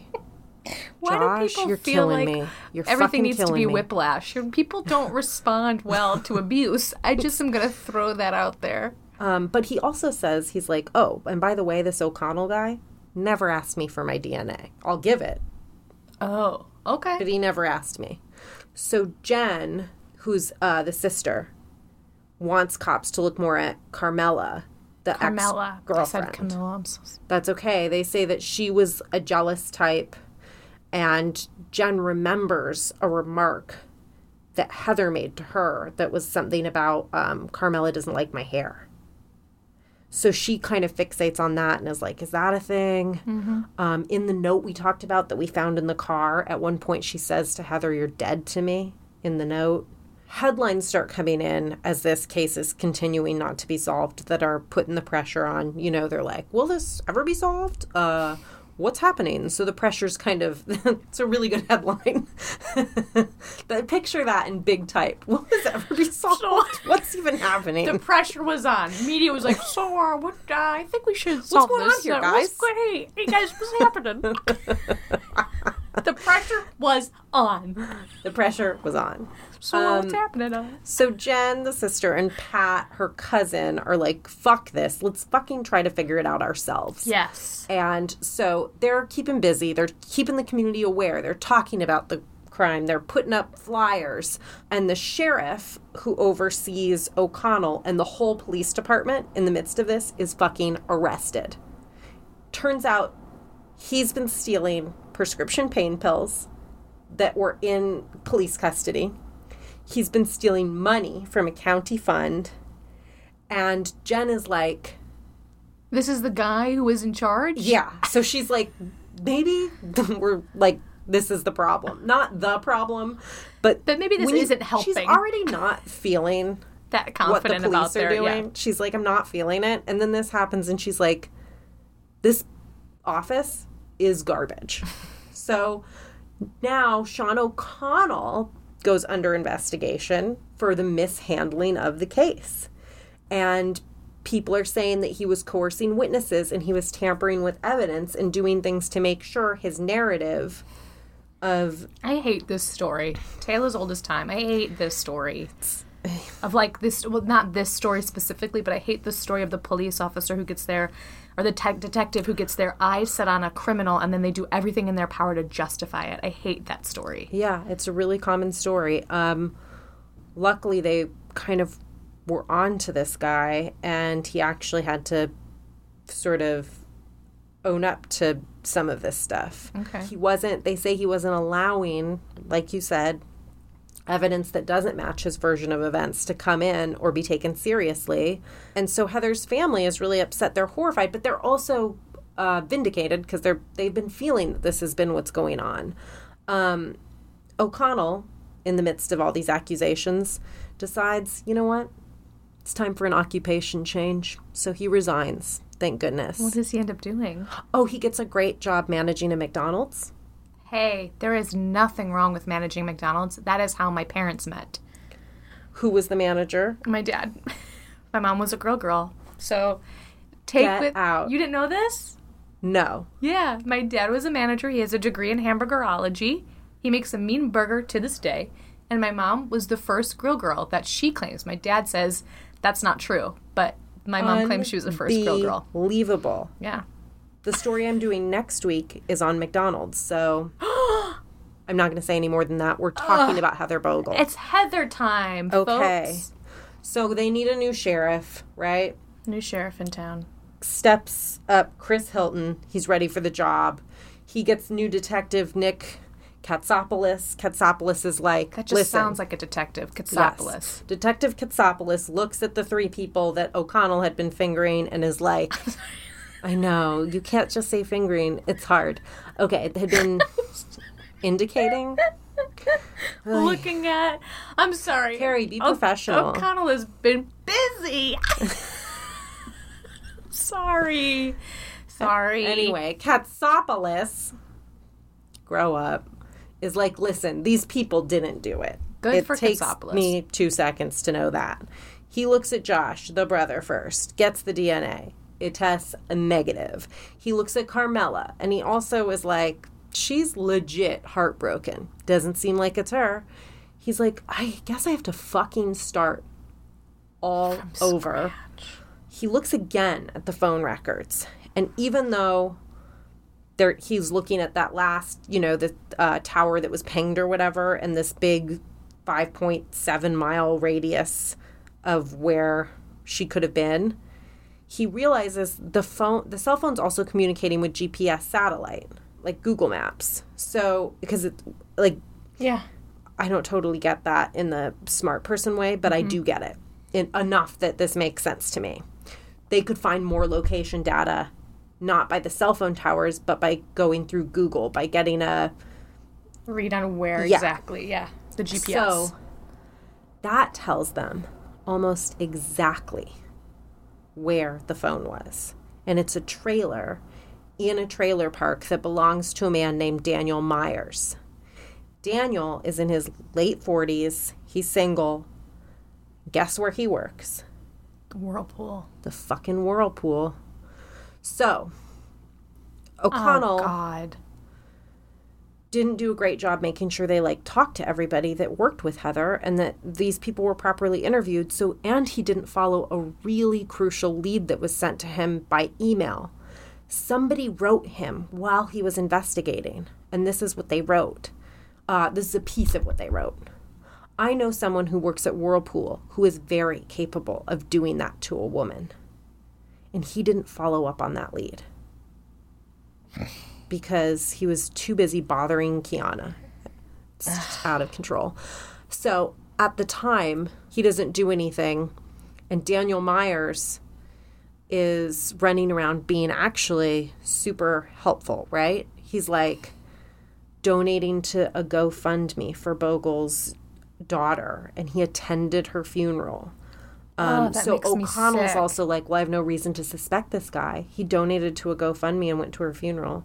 Speaker 1: why
Speaker 2: Josh,
Speaker 1: do people
Speaker 2: you're
Speaker 1: feel
Speaker 2: killing
Speaker 1: like
Speaker 2: me. You're
Speaker 1: everything needs to be
Speaker 2: me.
Speaker 1: whiplash? People don't respond well to abuse. I just am gonna throw that out there.
Speaker 2: Um, but he also says he's like, oh, and by the way, this O'Connell guy never asked me for my DNA. I'll give it,
Speaker 1: Oh, okay.
Speaker 2: but he never asked me. So Jen, who's uh, the sister, wants cops to look more at Carmela, the
Speaker 1: Carmela. Said
Speaker 2: ex-girlfriend.
Speaker 1: Camilla. So
Speaker 2: That's okay. They say that she was a jealous type, and Jen remembers a remark that Heather made to her that was something about um, Carmela doesn't like my hair. So she kind of fixates on that and is like, "Is that a thing?" Um, in the note we talked about that we found in the car, at one point she says to Heather, "You're dead to me." In the note, headlines start coming in as this case is continuing not to be solved that are putting the pressure on. You know, they're like, "Will this ever be solved?" Uh, what's happening? So the pressure's kind of it's a really good headline. but picture that in big type. Will this ever be solved? What's even happening?
Speaker 1: The pressure was on. Media was like, "So, uh, what? Uh, I think we should solve what's
Speaker 2: going on
Speaker 1: this.
Speaker 2: here,
Speaker 1: Uh,
Speaker 2: guys?"
Speaker 1: What's, hey, hey, guys, what's happening?" the pressure was on.
Speaker 2: the pressure was on.
Speaker 1: So,
Speaker 2: Um,
Speaker 1: what's happening? Uh,
Speaker 2: So Jen, the sister, and Pat, her cousin, are like, fuck this. Let's fucking try to figure it out ourselves.
Speaker 1: yes.
Speaker 2: And so they're keeping busy. They're keeping the community aware. They're talking about the crime. They're putting up flyers. And the sheriff who oversees O'Connell and the whole police department in the midst of this is fucking arrested. Turns out he's been stealing prescription pain pills that were in police custody. He's been stealing money from a county fund. And Jen is like,
Speaker 1: This is the guy who is in charge.
Speaker 2: yeah. So she's like, maybe we're like, this is the problem. Not the problem, but
Speaker 1: But maybe this isn't helping.
Speaker 2: She's already not feeling
Speaker 1: That
Speaker 2: what the
Speaker 1: confident
Speaker 2: police
Speaker 1: about
Speaker 2: are
Speaker 1: their
Speaker 2: doing.
Speaker 1: yeah.
Speaker 2: She's like, I'm not feeling it. And then this happens, and she's like, this office is garbage. so now Sean O'Connell goes under investigation for the mishandling of the case. And people are saying that he was coercing witnesses and he was tampering with evidence and doing things to make sure his narrative of
Speaker 1: I hate this story. Taylor's oldest time. I hate this story. Of like this, well, not this story specifically, but I hate the story of the police officer who gets there, or the tech detective who gets their eyes set on a criminal and then they do everything in their power to justify it. I hate that story.
Speaker 2: Yeah, it's a really common story. Um, luckily, they kind of were on to this guy, and he actually had to sort of own up to some of this stuff.
Speaker 1: Okay.
Speaker 2: He wasn't, they say he wasn't allowing, like you said, evidence that doesn't match his version of events to come in or be taken seriously. And so Heather's family is really upset. They're horrified, but they're also uh, vindicated because they're they've been feeling that this has been what's going on. Um, O'Connell, in the midst of all these accusations, decides, you know what? It's time for an occupation change. So he resigns. Thank goodness.
Speaker 1: What does he end up doing?
Speaker 2: Oh, he gets a great job managing a McDonald's.
Speaker 1: Hey, there is nothing wrong with managing McDonald's. That is how my parents met.
Speaker 2: Who was the manager?
Speaker 1: My dad. My mom was a girl girl. So take
Speaker 2: Get
Speaker 1: with
Speaker 2: out.
Speaker 1: You didn't know this?
Speaker 2: No.
Speaker 1: Yeah, my dad was a manager. He has a degree in hamburgerology. He makes a mean burger to this day. And my mom was the first grill girl that she claims. My dad says that's not true, but my mom claims she was the first grill girl.
Speaker 2: Believable.
Speaker 1: Yeah.
Speaker 2: The story I'm doing next week is on McDonald's, so I'm not going to say any more than that. We're talking about Heather Bogle.
Speaker 1: It's Heather time.
Speaker 2: Okay.
Speaker 1: Folks.
Speaker 2: So they need a new sheriff, right?
Speaker 1: New sheriff in town.
Speaker 2: Steps up Chris Hilton. He's ready for the job. He gets new detective Nick Katsopoulos. Katsopoulos is like,
Speaker 1: That just
Speaker 2: listen,
Speaker 1: sounds like a detective.
Speaker 2: Yes.
Speaker 1: Katsopoulos.
Speaker 2: Detective Katsopoulos looks at the three people that O'Connell had been fingering and is like, I know, you can't just say fingering. It's hard. Okay, it had been indicating.
Speaker 1: Looking at. I'm sorry.
Speaker 2: Kerry, be
Speaker 1: O-
Speaker 2: professional.
Speaker 1: O'Connell has been busy. sorry. Sorry.
Speaker 2: Anyway, Katsopoulos, grow up, is like, listen, these people didn't do it.
Speaker 1: Good
Speaker 2: it
Speaker 1: for
Speaker 2: takes
Speaker 1: Katsopoulos.
Speaker 2: me two seconds to know that. He looks at Josh, the brother, first, gets the DNA. It tests a negative. He looks at Carmela, and he also is like, she's legit heartbroken. Doesn't seem like it's her. He's like, I guess I have to fucking start all over. He looks again at the phone records, and even though there he's looking at that last, you know, the uh, tower that was pinged or whatever, and this big 5.7 mile radius of where she could have been. He realizes the phone, the cell phone's also communicating with GPS satellite, like Google Maps. So because it, like,
Speaker 1: Yeah.
Speaker 2: I don't totally get that in the smart person way, but I mm-hmm. do get it in, enough that this makes sense to me. They could find more location data, not by the cell phone towers, but by going through Google, by getting a.
Speaker 1: Read on where
Speaker 2: Yeah.
Speaker 1: exactly. Yeah. The GPS.
Speaker 2: So that tells them almost exactly where the phone was. And it's a trailer in a trailer park that belongs to a man named Daniel Myers. Daniel is in his late 40s. He's single. Guess where he works?
Speaker 1: The whirlpool.
Speaker 2: The fucking whirlpool. So, O'Connell
Speaker 1: Oh, God.
Speaker 2: Didn't do a great job making sure they like talked to everybody that worked with Heather and that these people were properly interviewed. So, and he didn't follow a really crucial lead that was sent to him by email. Somebody wrote him while he was investigating, and this is what they wrote. Uh, this is a piece of what they wrote. I know someone who works at Whirlpool who is very capable of doing that to a woman. And he didn't follow up on that lead because he was too busy bothering Kiana. It's out of control. So at the time, he doesn't do anything. And Daniel Myers is running around being actually super helpful, right? He's like donating to a GoFundMe for Bogle's daughter, and he attended her funeral. Um,
Speaker 1: Oh,
Speaker 2: so O'Connell's also like, well, I have no reason to suspect this guy. He donated to a GoFundMe and went to her funeral.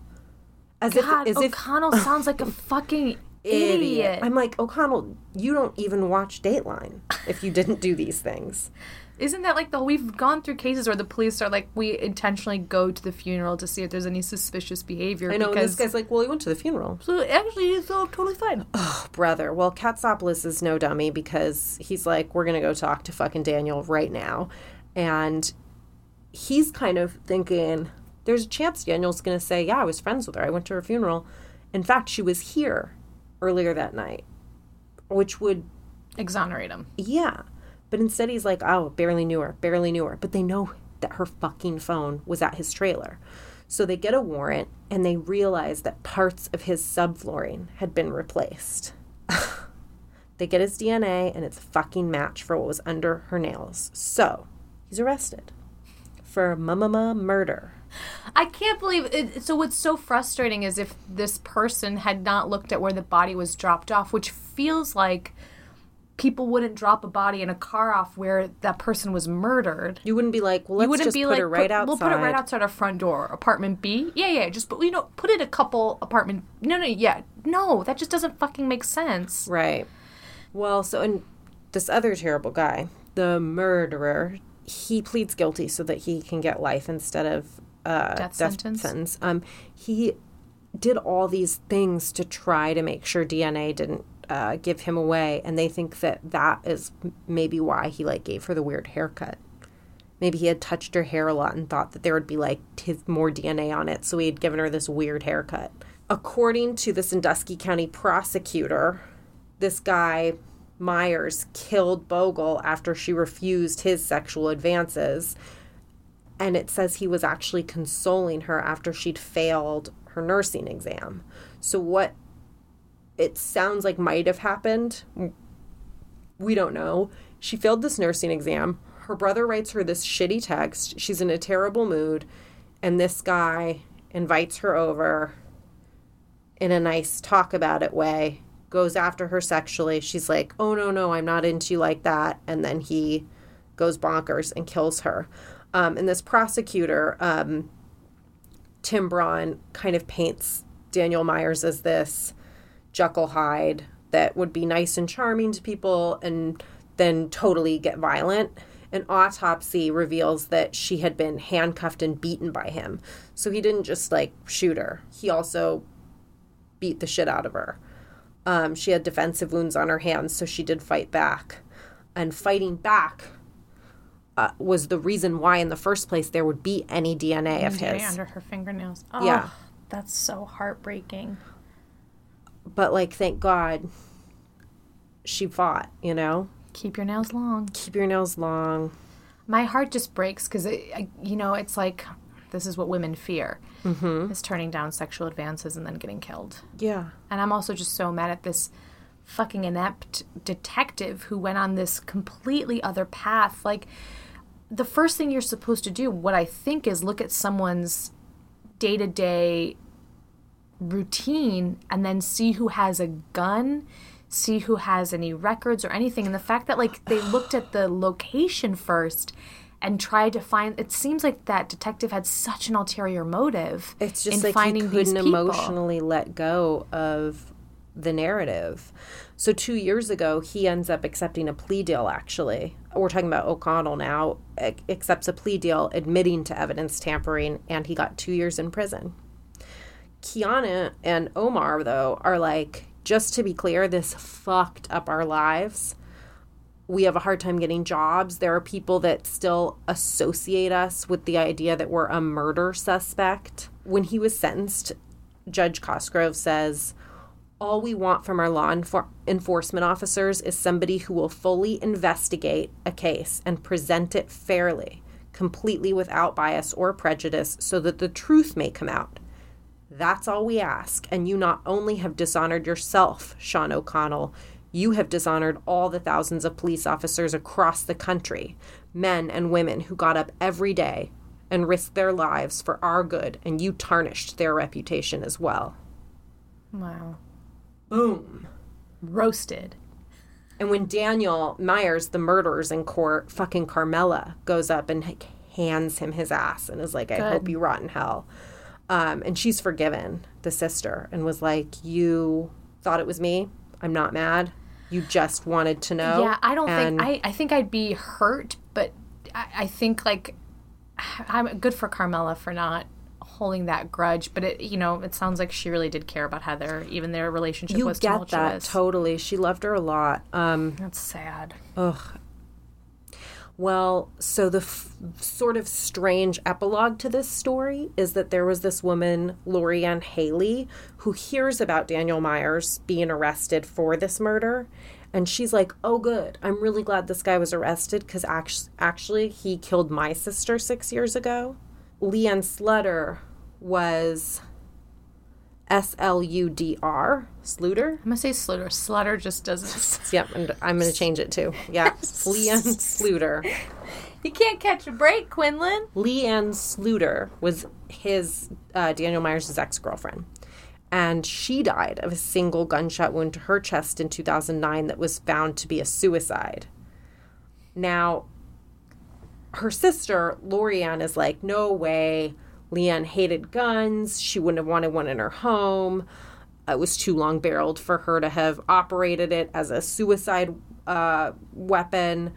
Speaker 2: As
Speaker 1: God,
Speaker 2: if, as if
Speaker 1: O'Connell sounds like a fucking idiot.
Speaker 2: I'm like, O'Connell, you don't even watch Dateline if you didn't do these things.
Speaker 1: Isn't that like the we've gone through cases where the police are like we intentionally go to the funeral to see if there's any suspicious behavior
Speaker 2: I know,
Speaker 1: because
Speaker 2: this guy's like, well, he went to the funeral.
Speaker 1: so actually he's all totally fine.
Speaker 2: Oh, brother. Well, Katsopoulos is no dummy because he's like, we're going to go talk to fucking Daniel right now. And he's kind of thinking, there's a chance Daniel's going to say, yeah, I was friends with her. I went to her funeral. In fact, she was here earlier that night, which would
Speaker 1: Exonerate him.
Speaker 2: Yeah. But instead he's like, oh, barely knew her, barely knew her. But they know that her fucking phone was at his trailer. So they get a warrant and they realize that parts of his subflooring had been replaced. they get his DNA and it's a fucking match for what was under her nails. So he's arrested for mama murder.
Speaker 1: I can't believe it. So what's so frustrating is if this person had not looked at where the body was dropped off, which feels like people wouldn't drop a body in a car off where that person was murdered.
Speaker 2: You wouldn't be like, well, let's
Speaker 1: you wouldn't
Speaker 2: just
Speaker 1: be
Speaker 2: put
Speaker 1: like,
Speaker 2: her right
Speaker 1: put-
Speaker 2: outside.
Speaker 1: We'll put it right outside our front door, apartment B. Yeah, yeah. Just but you know, put it a couple apartment. No, no, yeah, no. That just doesn't fucking make sense.
Speaker 2: Right. Well, so and this other terrible guy, the murderer, he pleads guilty so that he can get life instead of uh,
Speaker 1: Death sentence?
Speaker 2: Um, he did all these things to try to make sure DNA didn't uh, give him away, and they think that that is maybe why he like gave her the weird haircut. Maybe he had touched her hair a lot and thought that there would be like his more DNA on it, so he had given her this weird haircut. According to the Sandusky County prosecutor, this guy Myers killed Bogle after she refused his sexual advances. And it says he was actually consoling her after she'd failed her nursing exam. So, what it sounds like might have happened, we don't know. She failed this nursing exam. Her brother writes her this shitty text. She's in a terrible mood. And this guy invites her over in a nice talk about it way, goes after her sexually. She's like, oh, no, no, I'm not into you like that. And then he goes bonkers and kills her. Um, and this prosecutor, um, Tim Braun, kind of paints Daniel Myers as this Jekyll Hyde that would be nice and charming to people and then totally get violent. An autopsy reveals that she had been handcuffed and beaten by him. So he didn't just like shoot her, he also beat the shit out of her. Um, she had defensive wounds on her hands, so she did fight back. And fighting back uh, was the reason why, in the first place, there would be any DNA of
Speaker 1: DNA
Speaker 2: his.
Speaker 1: under her fingernails. Oh,
Speaker 2: Yeah.
Speaker 1: that's so heartbreaking.
Speaker 2: But, like, thank God she fought, you know?
Speaker 1: Keep your nails long.
Speaker 2: Keep your nails long.
Speaker 1: My heart just breaks because, you know, it's like this is what women fear mm-hmm. is turning down sexual advances and then getting killed.
Speaker 2: Yeah.
Speaker 1: And I'm also just so mad at this fucking inept detective who went on this completely other path. Like, the first thing you're supposed to do, what I think is look at someone's day to day routine and then see who has a gun, see who has any records or anything. And the fact that, like, they looked at the location first and tried to find it seems like that detective had such an ulterior motive
Speaker 2: It's just
Speaker 1: in
Speaker 2: like
Speaker 1: finding
Speaker 2: he couldn't emotionally let go of the narrative. So two years ago, he ends up accepting a plea deal. Actually, we're talking about O'Connell now. Accepts a plea deal, admitting to evidence tampering, and he got two years in prison. Kiana and Omar, though, are like, just to be clear, this fucked up our lives. We have a hard time getting jobs. There are people that still associate us with the idea that we're a murder suspect. When he was sentenced, Judge Cosgrove says, all we want from our law enfor- enforcement officers is somebody who will fully investigate a case and present it fairly, completely without bias or prejudice, so that the truth may come out. That's all we ask. And you not only have dishonored yourself, Sean O'Connell, you have dishonored all the thousands of police officers across the country, men and women who got up every day and risked their lives for our good, and you tarnished their reputation as well.
Speaker 1: Wow.
Speaker 2: Boom.
Speaker 1: Roasted.
Speaker 2: And when Daniel Myers, the murderer's in court, fucking Carmela goes up and like, hands him his ass and is like, I hope you rot in hell. Um, and she's forgiven the sister and was like, You thought it was me. I'm not mad. You just wanted to know.
Speaker 1: Yeah, I don't
Speaker 2: And
Speaker 1: think I. I think I'd be hurt, but I, I think like I'm good for Carmela for not holding that grudge. But it, you know, it sounds like she really did care about Heather. Even their relationship
Speaker 2: you
Speaker 1: was
Speaker 2: get that totally. She loved her a lot. Um,
Speaker 1: That's sad. Ugh.
Speaker 2: Well, so the f- sort of strange epilogue to this story is that there was this woman, Lorianne Haley, who hears about Daniel Myers being arrested for this murder. And she's like, oh, good. I'm really glad this guy was arrested because actually, actually, he killed my sister six years ago. Leanne Slutter was S L U D R, Sluder.
Speaker 1: I'm gonna say Slutter. Slutter just doesn't.
Speaker 2: Yep, and I'm going to change it too. Yeah, Leanne Sluder.
Speaker 1: you can't catch a break, Quinlan.
Speaker 2: Leanne Sluder was his uh, Daniel Myers' ex girlfriend, and she died of a single gunshot wound to her chest in 2009 that was found to be a suicide. Now, her sister Lorianne is like, no way. Leanne hated guns. She wouldn't have wanted one in her home. It was too long barreled for her to have operated it as a suicide uh, weapon.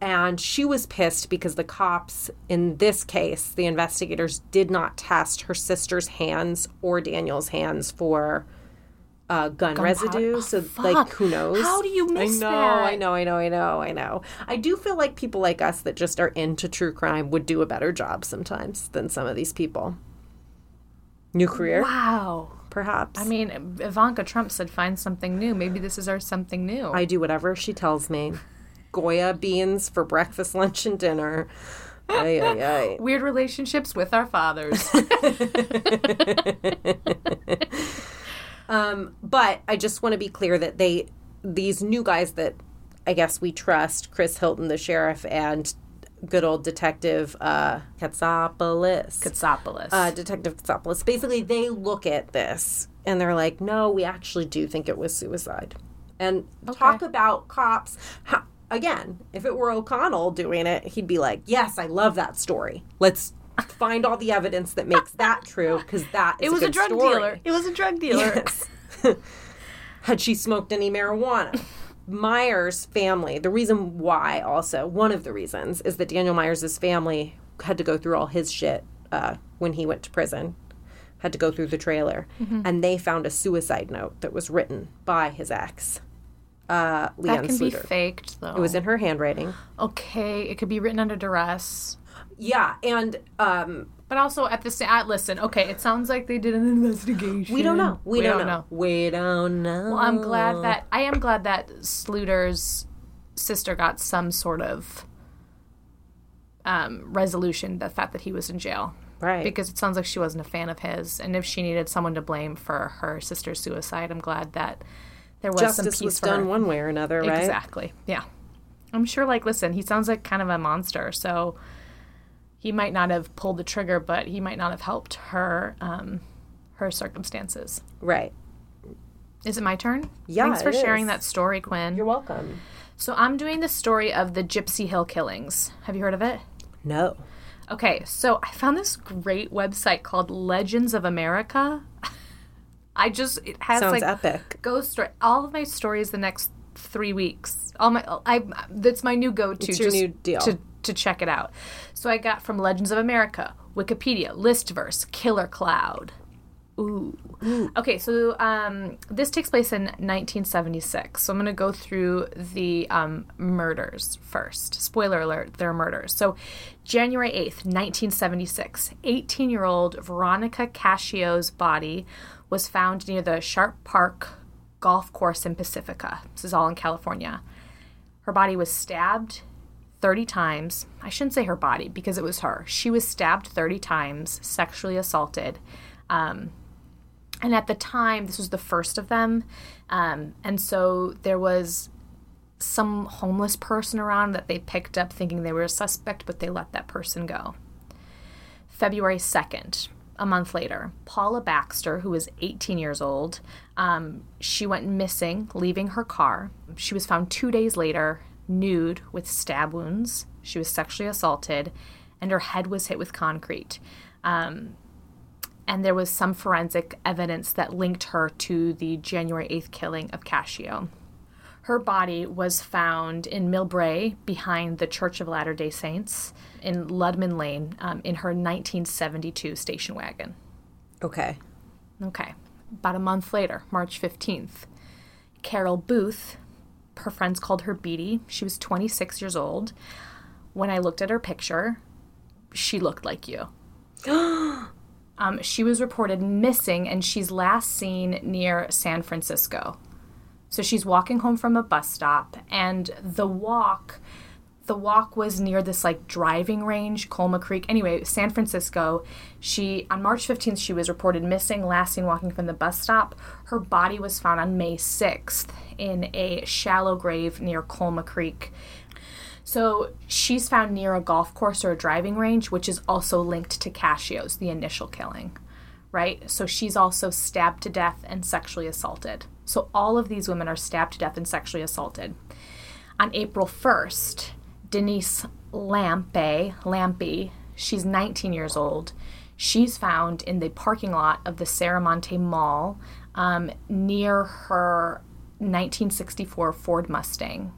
Speaker 2: And she was pissed because the cops, in this case, the investigators did not test her sister's hands or Daniel's hands for uh, gun residue.
Speaker 1: Oh,
Speaker 2: so,
Speaker 1: fuck.
Speaker 2: like, who knows?
Speaker 1: How do you miss
Speaker 2: I know,
Speaker 1: that?
Speaker 2: I know, I know, I know, I know. I do feel like people like us that just are into true crime would do a better job sometimes than some of these people. New career,
Speaker 1: Wow.
Speaker 2: perhaps.
Speaker 1: I mean, Ivanka Trump said find something new. Maybe this is our something new.
Speaker 2: I do whatever she tells me. Goya beans for breakfast, lunch, and dinner. Ay, ay, ay.
Speaker 1: Weird relationships with our fathers.
Speaker 2: Um, but I just want to be clear that they, these new guys that I guess we trust, Chris Hilton, the sheriff, and good old detective uh, Katsopoulos.
Speaker 1: Katsopoulos.
Speaker 2: uh, Detective Katsopoulos. Basically, they look at this and they're like, no, we actually do think it was suicide. And talk about cops. How, again, if it were O'Connell doing it, he'd be like, yes, I love that story. Let's find all the evidence that makes that true because that is
Speaker 1: it was
Speaker 2: a,
Speaker 1: a drug
Speaker 2: story.
Speaker 1: dealer. It was a drug dealer.
Speaker 2: Yes. Had she smoked any marijuana? Myers' family, the reason why, also, one of the reasons, is that Daniel Myers' family had to go through all his shit uh, when he went to prison, had to go through the trailer.
Speaker 1: Mm-hmm.
Speaker 2: And they found a suicide note that was written by his ex, uh, Leanne
Speaker 1: That can be faked, though.
Speaker 2: It was in her handwriting.
Speaker 1: okay. It could be written under duress.
Speaker 2: Yeah, and um,
Speaker 1: But also at the same, uh, listen. Okay, it sounds like they did an investigation.
Speaker 2: we don't know. We, don't, know. We don't know.
Speaker 1: Well, I'm glad that I am glad that Sluder's sister got some sort of um, resolution. The fact that he was in jail,
Speaker 2: Right.
Speaker 1: Because it sounds like she wasn't a fan of his, and if she needed someone to blame for her sister's suicide, I'm glad that there was some peace
Speaker 2: was
Speaker 1: for
Speaker 2: done
Speaker 1: her.
Speaker 2: one way or another, right?
Speaker 1: Exactly. Yeah. I'm sure, like, listen, he sounds like kind of a monster, so he might not have pulled the trigger, but he might not have helped her, um, her circumstances.
Speaker 2: Right.
Speaker 1: Is it my turn?
Speaker 2: Yeah,
Speaker 1: Thanks for sharing
Speaker 2: is.
Speaker 1: that story, Quinn.
Speaker 2: You're welcome.
Speaker 1: So I'm doing the story of the Gypsy Hill killings. Have you heard of it?
Speaker 2: No.
Speaker 1: Okay, so I found this great website called Legends of America. I just it has
Speaker 2: Sounds
Speaker 1: like
Speaker 2: epic.
Speaker 1: ghost story. All of my stories the next three weeks. All my I that's my new go to.
Speaker 2: It's your new deal.
Speaker 1: to to check it out. So I got from Legends of America, Wikipedia, Listverse, Killer Cloud. Ooh. Okay, so um, this takes place in 1976. So I'm going to go through the um, murders first. Spoiler alert, they're murders. So January 8th, 1976, 18 year old Veronica Cascio's body was found near the Sharp Park golf course in Pacifica. This is all in California. Her body was stabbed 30 times. I shouldn't say her body because it was her. She was stabbed 30 times, sexually assaulted. Um, and at the time, this was the first of them. Um, and so there was some homeless person around that they picked up thinking they were a suspect, but they let that person go. February 2nd, a month later, Paula Baxter, who was 18 years old, um, she went missing, leaving her car. She was found two days later, nude with stab wounds. She was sexually assaulted, and her head was hit with concrete. Um, and there was some forensic evidence that linked her to the January 8th killing of Cascio. Her body was found in Millbrae behind the Church of Latter day Saints in Ludeman Lane um, in her 1972 station wagon.
Speaker 2: Okay.
Speaker 1: Okay. About a month later, March 15th, Carol Booth, her friends called her Beatty. She was 26 years old. When I looked at her picture, she looked like you. um, she was reported missing and she's last seen near San Francisco. So she's walking home from a bus stop, and the walk the walk was near this like driving range, Colma Creek. Anyway, San Francisco. She on March 15th she was reported missing, last seen walking from the bus stop. Her body was found on May 6th in a shallow grave near Colma Creek. So she's found near a golf course or a driving range, which is also linked to Cascio's, the initial killing, right? So she's also stabbed to death and sexually assaulted. So all of these women are stabbed to death and sexually assaulted. On April 1st, Denise Lampe, Lampe, she's 19 years old. She's found in the parking lot of the Serramonte Mall um, near her 1964 Ford Mustang.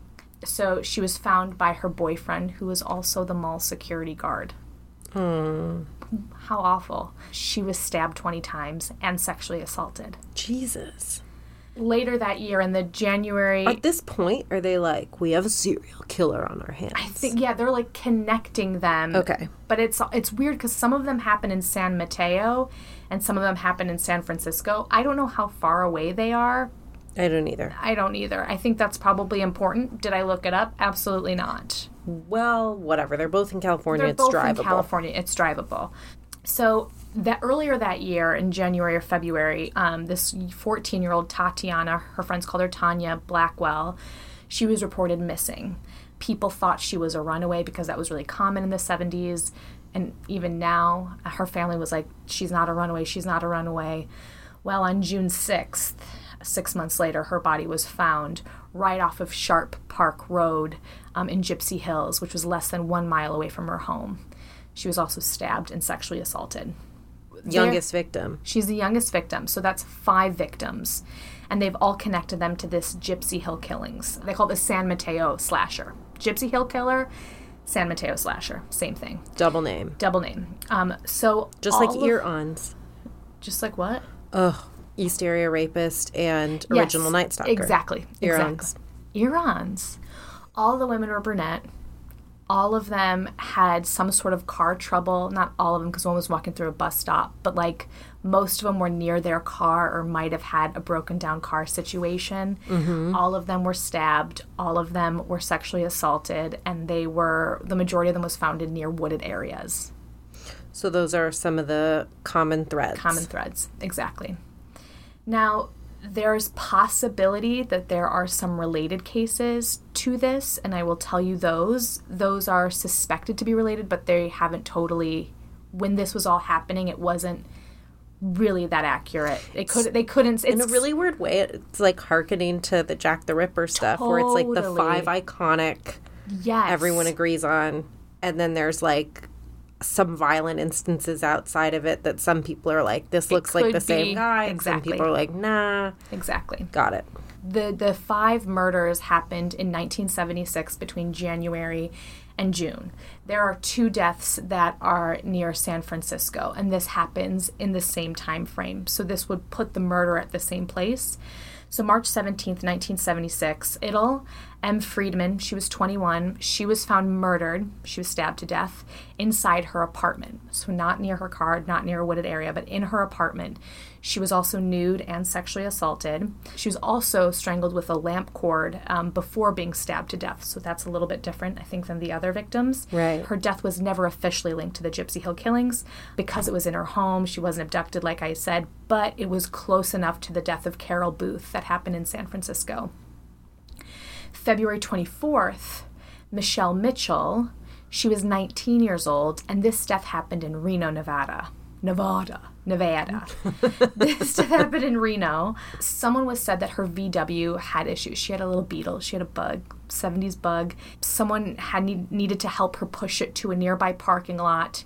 Speaker 1: So she was found by her boyfriend, who was also the mall security guard. How awful. She was stabbed 20 times and sexually assaulted.
Speaker 2: Jesus.
Speaker 1: Later that year, in the January.
Speaker 2: At this point, are they like, we have a serial killer on our hands?
Speaker 1: I think yeah, they're like connecting them.
Speaker 2: Okay.
Speaker 1: But it's it's weird because some of them happen in San Mateo, and some of them happen in San Francisco. I don't know how far away they are.
Speaker 2: I don't either.
Speaker 1: I don't either. I think that's probably important. Did I look it up? Absolutely not.
Speaker 2: Well, whatever. They're both in California.
Speaker 1: They're
Speaker 2: it's
Speaker 1: both
Speaker 2: drivable.
Speaker 1: in California. It's drivable. So that earlier that year, in January or February, um, this 14-year-old Tatiana, her friends called her Tanya Blackwell, she was reported missing. People thought she was a runaway because that was really common in the 70s, and even now, her family was like, "She's not a runaway. She's not a runaway." Well, on June 6th, six months later, her body was found right off of Sharp Park Road um, in Gypsy Hills, which was less than one mile away from her home. She was also stabbed and sexually assaulted.
Speaker 2: Youngest victim.
Speaker 1: She's the youngest victim, so that's five victims. And they've all connected them to this Gypsy Hill killings. They call it the San Mateo slasher. Gypsy Hill killer, San Mateo slasher. Same thing.
Speaker 2: Double name.
Speaker 1: Double name. Um, so
Speaker 2: Just like
Speaker 1: all
Speaker 2: ear-ons.
Speaker 1: Just like what?
Speaker 2: Ugh. East Area Rapist and Original
Speaker 1: Yes,
Speaker 2: Night Stalker.
Speaker 1: Exactly.
Speaker 2: Ear-ons.
Speaker 1: Exactly. Ear-ons. All the women were brunette. All of them had some sort of car trouble. Not all of them, because one was walking through a bus stop, but like most of them were near their car or might have had a broken down car situation. Mm-hmm. All of them were stabbed. All of them were sexually assaulted, and they were the majority of them was found in near wooded areas.
Speaker 2: So those are some of the common threads.
Speaker 1: common threads exactly now there's possibility that there are some related cases to this and i will tell you those. Those are suspected to be related but they haven't totally when this was all happening it wasn't really that accurate. It could they couldn't it's
Speaker 2: in a really weird way, it's like harkening to the Jack the Ripper stuff, where it's like the five iconic
Speaker 1: yes.
Speaker 2: everyone agrees on, and then there's like some violent instances outside of it that some people are like, this looks like the same
Speaker 1: be.
Speaker 2: guy. and
Speaker 1: Exactly.
Speaker 2: Some people are like, nah,
Speaker 1: exactly
Speaker 2: got it.
Speaker 1: the the five murders happened in 1976 between January and June. There are two deaths that are near San Francisco and this happens in the same time frame. So this would put the murder at the same place. So March 17th, 1976, Idle M. Friedman, she was 21. She was found murdered. She was stabbed to death inside her apartment. So not near her car, not near a wooded area, but in her apartment. She was also nude and sexually assaulted. She was also strangled with a lamp cord um, before being stabbed to death. So that's a little bit different, I think, than the other victims.
Speaker 2: Right.
Speaker 1: Her death was never officially linked to the Gypsy Hill killings because it was in her home. She wasn't abducted, like I said, but it was close enough to the death of Carol Booth that happened in San Francisco. February 24th, Michelle Mitchell, she was 19 years old, and this death happened in Reno, Nevada. Nevada. Nevada. this death happened in Reno. Someone was said that her VW had issues. She had a little beetle. She had a bug, 70s bug. Someone had need, needed to help her push it to a nearby parking lot.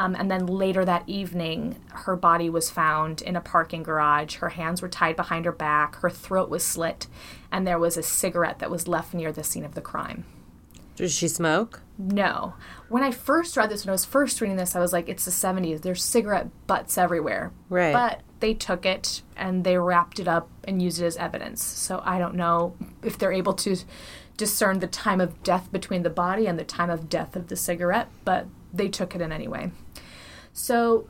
Speaker 1: Um, and then later that evening, her body was found in a parking garage. Her hands were tied behind her back, her throat was slit, and there was a cigarette that was left near the scene of the crime.
Speaker 2: Did she smoke?
Speaker 1: No. When I first read this, when I was first reading this, I was like, it's the 70s. There's cigarette butts everywhere.
Speaker 2: Right.
Speaker 1: But they took it and they wrapped it up and used it as evidence. So I don't know if they're able to discern the time of death between the body and the time of death of the cigarette, but they took it in anyway. So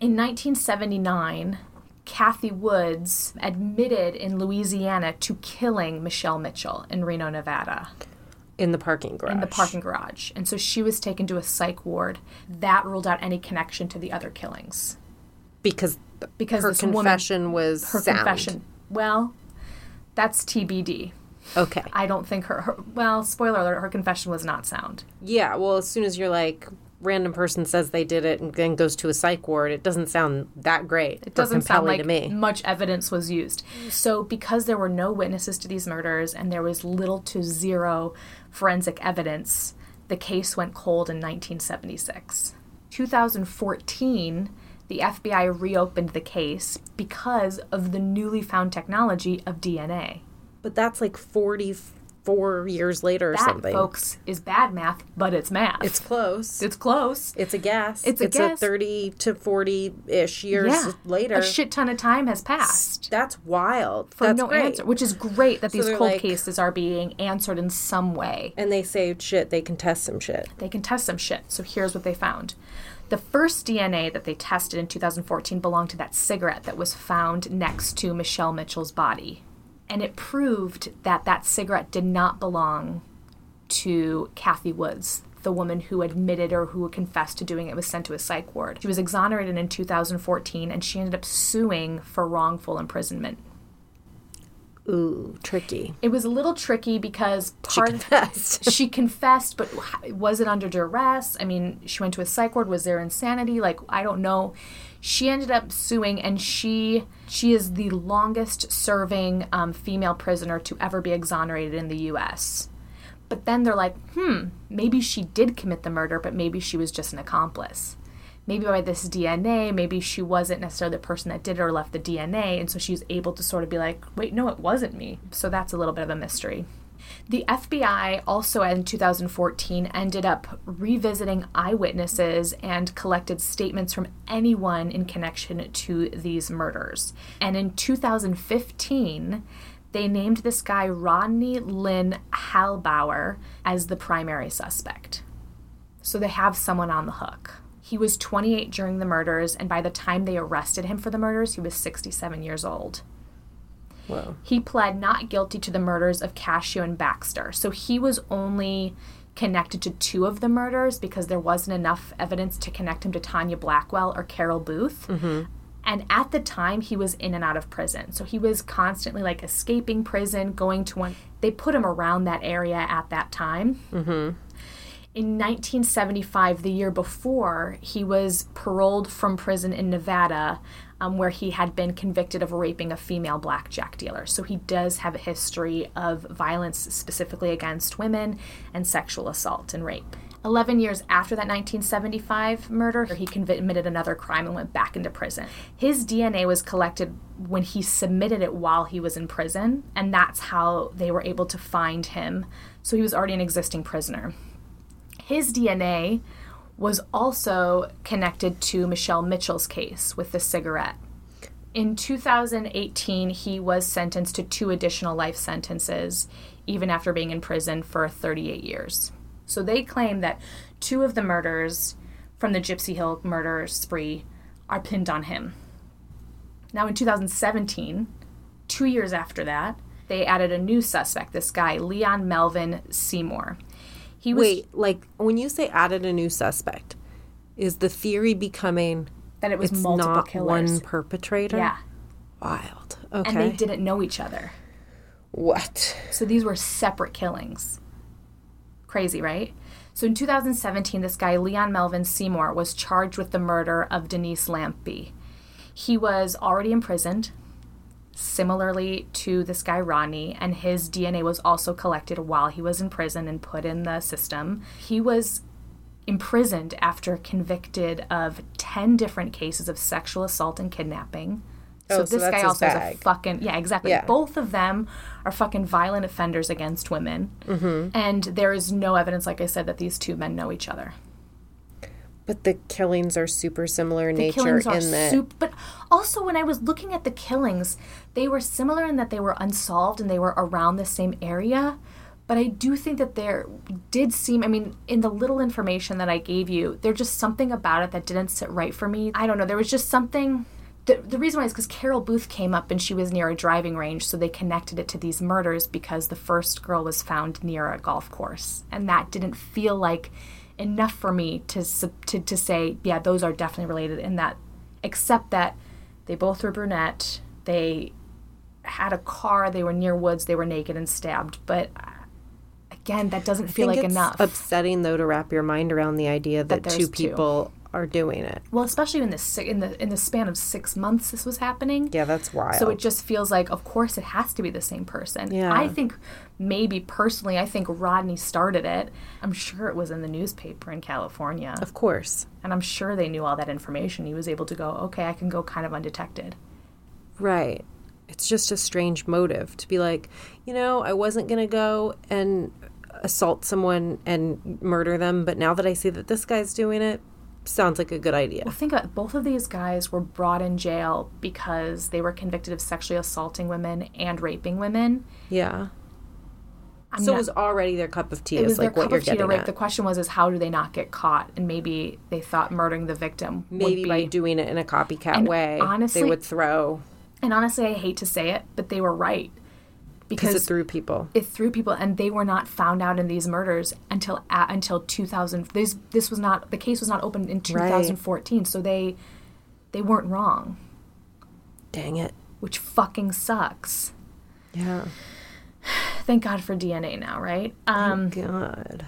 Speaker 1: in 1979, Kathy Woods admitted in Louisiana to killing Michelle Mitchell in Reno, Nevada.
Speaker 2: in the parking garage.
Speaker 1: in the parking garage. And so she was taken to a psych ward. That ruled out any connection to the other killings.
Speaker 2: because
Speaker 1: Because
Speaker 2: her
Speaker 1: this woman-
Speaker 2: confession was
Speaker 1: Her
Speaker 2: sound.
Speaker 1: confession. Well, that's TBD.
Speaker 2: Okay.
Speaker 1: I don't think her, her. Well, spoiler alert: her confession was not sound.
Speaker 2: Yeah. Well, as soon as you're like, random person says they did it and then goes to a psych ward, it doesn't sound that great.
Speaker 1: It doesn't sound like
Speaker 2: to me.
Speaker 1: much evidence was used. So, because there were no witnesses to these murders and there was little to zero forensic evidence, the case went cold in 1976. 2014, the FBI reopened the case because of the newly found technology of DNA.
Speaker 2: But that's like 44 years later or
Speaker 1: That,
Speaker 2: something.
Speaker 1: folks, is bad math, but it's math.
Speaker 2: It's close.
Speaker 1: it's close.
Speaker 2: It's a guess.
Speaker 1: It's a guess.
Speaker 2: A 30 to 40 ish years
Speaker 1: yeah,
Speaker 2: later.
Speaker 1: a shit ton of time has passed.
Speaker 2: That's wild.
Speaker 1: for
Speaker 2: That's
Speaker 1: no
Speaker 2: great.
Speaker 1: answer, which is great that these cold
Speaker 2: like-
Speaker 1: cases are being answered in some way.
Speaker 2: And they say shit, they can test some shit.
Speaker 1: They can test some shit. So here's what they found. The first DNA that they tested in 2014 belonged to that cigarette that was found next to Michelle Mitchell's body. And it proved that that cigarette did not belong to Kathy Woods, the woman who admitted or who confessed to doing it was sent to a psych ward. She was exonerated in 2014 and she ended up suing for wrongful imprisonment.
Speaker 2: Ooh, tricky.
Speaker 1: It was a little tricky because
Speaker 2: She
Speaker 1: part
Speaker 2: confessed.
Speaker 1: she confessed, but was it under duress? I mean, she went to a psych ward. Was there insanity? Like, I don't know. She ended up suing, and she she is the longest serving um, female prisoner to ever be exonerated in the U.S. But then they're like, hmm, maybe she did commit the murder, but maybe she was just an accomplice. Maybe by this DNA, maybe she wasn't necessarily the person that did it or left the DNA, and so she was able to sort of be like, wait, no, it wasn't me. So that's a little bit of a mystery. The FBI also in 2014 ended up revisiting eyewitnesses and collected statements from anyone in connection to these murders. And in 2015, they named this guy Rodney Lynn Halbower as the primary suspect. So they have someone on the hook. He was 28 during the murders, and by the time they arrested him for the murders, he was 67 years old.
Speaker 2: Whoa.
Speaker 1: He pled not guilty to the murders of Cascio and Baxter. So he was only connected to two of the murders because there wasn't enough evidence to connect him to Tanya Blackwell or Carol Booth. Mm-hmm. And at the time, he was in and out of prison. So he was constantly like escaping prison, going to one. They put him around that area at that time. Mm-hmm. In 1975, the year before, he was paroled from prison in Nevada, um, where he had been convicted of raping a female blackjack dealer. So he does have a history of violence specifically against women and sexual assault and rape. 11 years after that 1975 murder, he committed another crime and went back into prison. His DNA was collected when he submitted it while he was in prison, and that's how they were able to find him. So he was already an existing prisoner. His DNA was also connected to Michelle Mitchell's case with the cigarette. In 2018, he was sentenced to two additional life sentences, even after being in prison for 38 years. So they claim that two of the murders from the Gypsy Hill murder spree are pinned on him. Now, in 2017, two years after that, they added a new suspect, this guy, Leon Melvin Seymour. He was
Speaker 2: Wait, like when you say added a new suspect, is the theory becoming
Speaker 1: that it was
Speaker 2: it's
Speaker 1: multiple
Speaker 2: not
Speaker 1: killers.
Speaker 2: one perpetrator?
Speaker 1: Yeah.
Speaker 2: Wild. Okay.
Speaker 1: And they didn't know each other.
Speaker 2: what?
Speaker 1: So these were separate killings. Crazy, right? So in 2017, this guy, Leon Melvin Seymour, was charged with the murder of Denise Lampe. He was already imprisoned, similarly to this guy, Rodney, and his DNA was also collected while he was in prison and put in the system. He was imprisoned after convicted of 10 different cases of sexual assault and kidnapping. So
Speaker 2: Oh,
Speaker 1: this
Speaker 2: so
Speaker 1: guy also is a fucking yeah, exactly.
Speaker 2: Yeah.
Speaker 1: Both of them are fucking violent offenders against women, mm-hmm. and there is no evidence, like I said, that these two men know each other.
Speaker 2: But the killings are super similar in
Speaker 1: The
Speaker 2: nature
Speaker 1: killings are
Speaker 2: in that
Speaker 1: soup, but also when I was looking at the killings, they were similar in that they were unsolved and they were around the same area. But I do think that there did seem, I mean, in the little information that I gave you, there's just something about it that didn't sit right for me. I don't know. There was just something the, the reason why is because Carol Booth came up and she was near a driving range, so they connected it to these murders because the first girl was found near a golf course, and that didn't feel like enough for me to to to say, yeah, those are definitely related. In that, except that they both were brunette, they had a car, they were near woods, they were naked and stabbed, but. Again, that doesn't feel
Speaker 2: think
Speaker 1: like
Speaker 2: it's
Speaker 1: enough.
Speaker 2: upsetting though to wrap your mind around the idea that,
Speaker 1: there's
Speaker 2: two
Speaker 1: two.
Speaker 2: people are doing it.
Speaker 1: well, especially in the in the in the span of six months, this was happening.
Speaker 2: Yeah, that's wild.
Speaker 1: So it just feels like, of course, it has to be the same person.
Speaker 2: Yeah.
Speaker 1: I think maybe personally, I think Rodney started it. I'm sure it was in the newspaper in California.
Speaker 2: of course.
Speaker 1: And I'm sure they knew all that information. He was able to go, okay, I can go kind of undetected.
Speaker 2: Right. It's just a strange motive to be like, you know, I wasn't going to go and assault someone and murder them, but now that I see that this guy's doing it, sounds like a good idea.
Speaker 1: Well, think about it. both of these guys were brought in jail because they were convicted of sexually assaulting women and raping women.
Speaker 2: Yeah.
Speaker 1: I'm
Speaker 2: so
Speaker 1: not-
Speaker 2: it was already their cup of tea,
Speaker 1: It was
Speaker 2: like
Speaker 1: their
Speaker 2: what
Speaker 1: cup
Speaker 2: you're
Speaker 1: of tea to rape.
Speaker 2: at.
Speaker 1: The question was, is how do they not get caught? And maybe they thought murdering the victim would
Speaker 2: Maybe
Speaker 1: be
Speaker 2: by doing it in a copycat way,
Speaker 1: honestly-
Speaker 2: they would throw
Speaker 1: And honestly, I hate to say it, but they were right.
Speaker 2: because it threw people.
Speaker 1: it threw people, and they were not found out in these murders until a until 2000. This this was not the case was not opened in 2014, so they they weren't wrong,
Speaker 2: Dang it.
Speaker 1: which fucking sucks.
Speaker 2: Yeah.
Speaker 1: Thank God for DNA now, right? Um,
Speaker 2: God.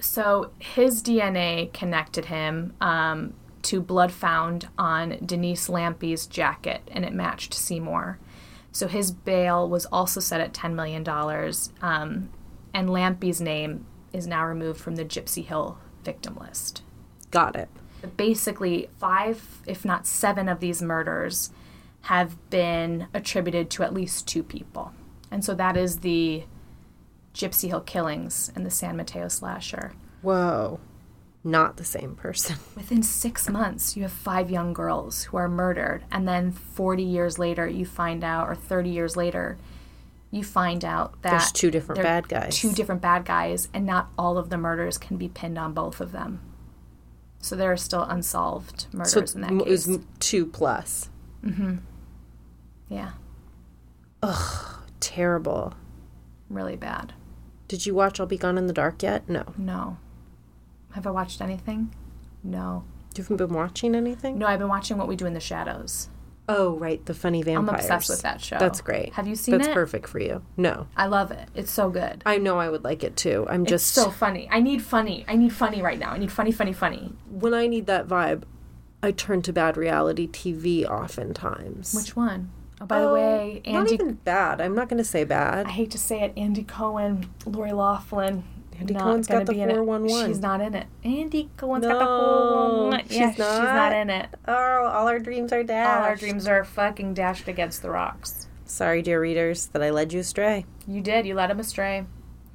Speaker 1: so his DNA connected him um, to blood found on Denise Lampe's jacket, and it matched Seymour. So his bail was also set at $10 million, um, and Lampe's name is now removed from the Gypsy Hill victim list.
Speaker 2: Got it.
Speaker 1: But basically, five, if not seven, of these murders have been attributed to at least two people. And so that is the Gypsy Hill killings and the San Mateo slasher.
Speaker 2: Whoa. Not the same person.
Speaker 1: Within six months, you have five young girls who are murdered, and then 40 years later, you find out, or 30 years later, you find out that
Speaker 2: There's two different bad guys.
Speaker 1: Two different bad guys, and not all of the murders can be pinned on both of them. So there are still unsolved murders
Speaker 2: So
Speaker 1: in that
Speaker 2: it
Speaker 1: case.
Speaker 2: It was two plus. Mm-hmm.
Speaker 1: Yeah, Ugh,
Speaker 2: Terrible.
Speaker 1: really bad.
Speaker 2: Did you watch I'll Be Gone in the Dark yet? No.
Speaker 1: No. Have I watched anything? No.
Speaker 2: You haven't been watching anything?
Speaker 1: No, I've been watching What We Do in the Shadows.
Speaker 2: Oh, right. The funny vampires.
Speaker 1: I'm obsessed with that show.
Speaker 2: That's great.
Speaker 1: Have you seen
Speaker 2: That's
Speaker 1: it?
Speaker 2: That's perfect for you. No.
Speaker 1: I love it. It's so good.
Speaker 2: I know I would like it too. I'm
Speaker 1: It's
Speaker 2: just
Speaker 1: so funny. I need funny. I need funny right now. I need funny, funny, funny.
Speaker 2: when I need that vibe, I turn to bad reality TV oftentimes.
Speaker 1: Which one? Oh, by
Speaker 2: Oh,
Speaker 1: the um,
Speaker 2: way,
Speaker 1: Andy.
Speaker 2: not even bad. I'm not going to say bad.
Speaker 1: I hate to say it. Andy Cohen, Lori Loughlin.
Speaker 2: Andy
Speaker 1: not
Speaker 2: Cohen's got the
Speaker 1: be in it.
Speaker 2: 411.
Speaker 1: She's not in it. Andy Cohen's got the
Speaker 2: No,
Speaker 1: 411.
Speaker 2: she's
Speaker 1: yeah, she's not in it.
Speaker 2: Oh, all our dreams are dashed.
Speaker 1: All our dreams are fucking dashed against the rocks.
Speaker 2: Sorry, dear readers, that I led you astray.
Speaker 1: You did. You led him astray.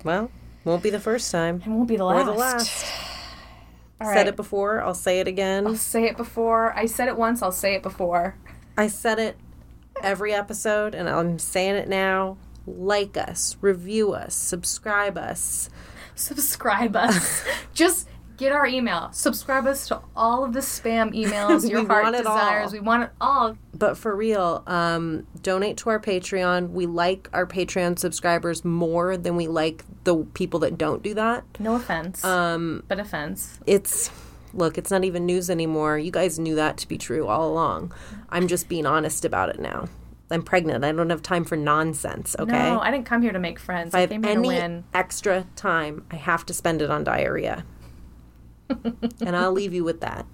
Speaker 2: Well, won't be the first time.
Speaker 1: It won't be the
Speaker 2: Or
Speaker 1: last.
Speaker 2: the last.
Speaker 1: All
Speaker 2: Said it before, I'll say it again.
Speaker 1: I'll say it before. I said it once. I'll say it before.
Speaker 2: I said it every episode, and I'm saying it now. Like us, review us, subscribe us.
Speaker 1: Subscribe us. Just get our email. Subscribe us to all of the spam emails your heart
Speaker 2: it all.
Speaker 1: desires. We want it all.
Speaker 2: But for real, um, donate to our Patreon. We like our Patreon subscribers more than we like the people that don't do that.
Speaker 1: No offense,
Speaker 2: Um,
Speaker 1: but offense.
Speaker 2: it's look, it's not even news anymore. You guys knew that to be true all along. I'm just being honest about it now. I'm pregnant. I don't have time for nonsense. Okay.
Speaker 1: No, I didn't come here to make friends.
Speaker 2: if I
Speaker 1: I
Speaker 2: have
Speaker 1: came here to
Speaker 2: any
Speaker 1: win.
Speaker 2: extra time, I have to spend it on diarrhea. and I'll leave you with that.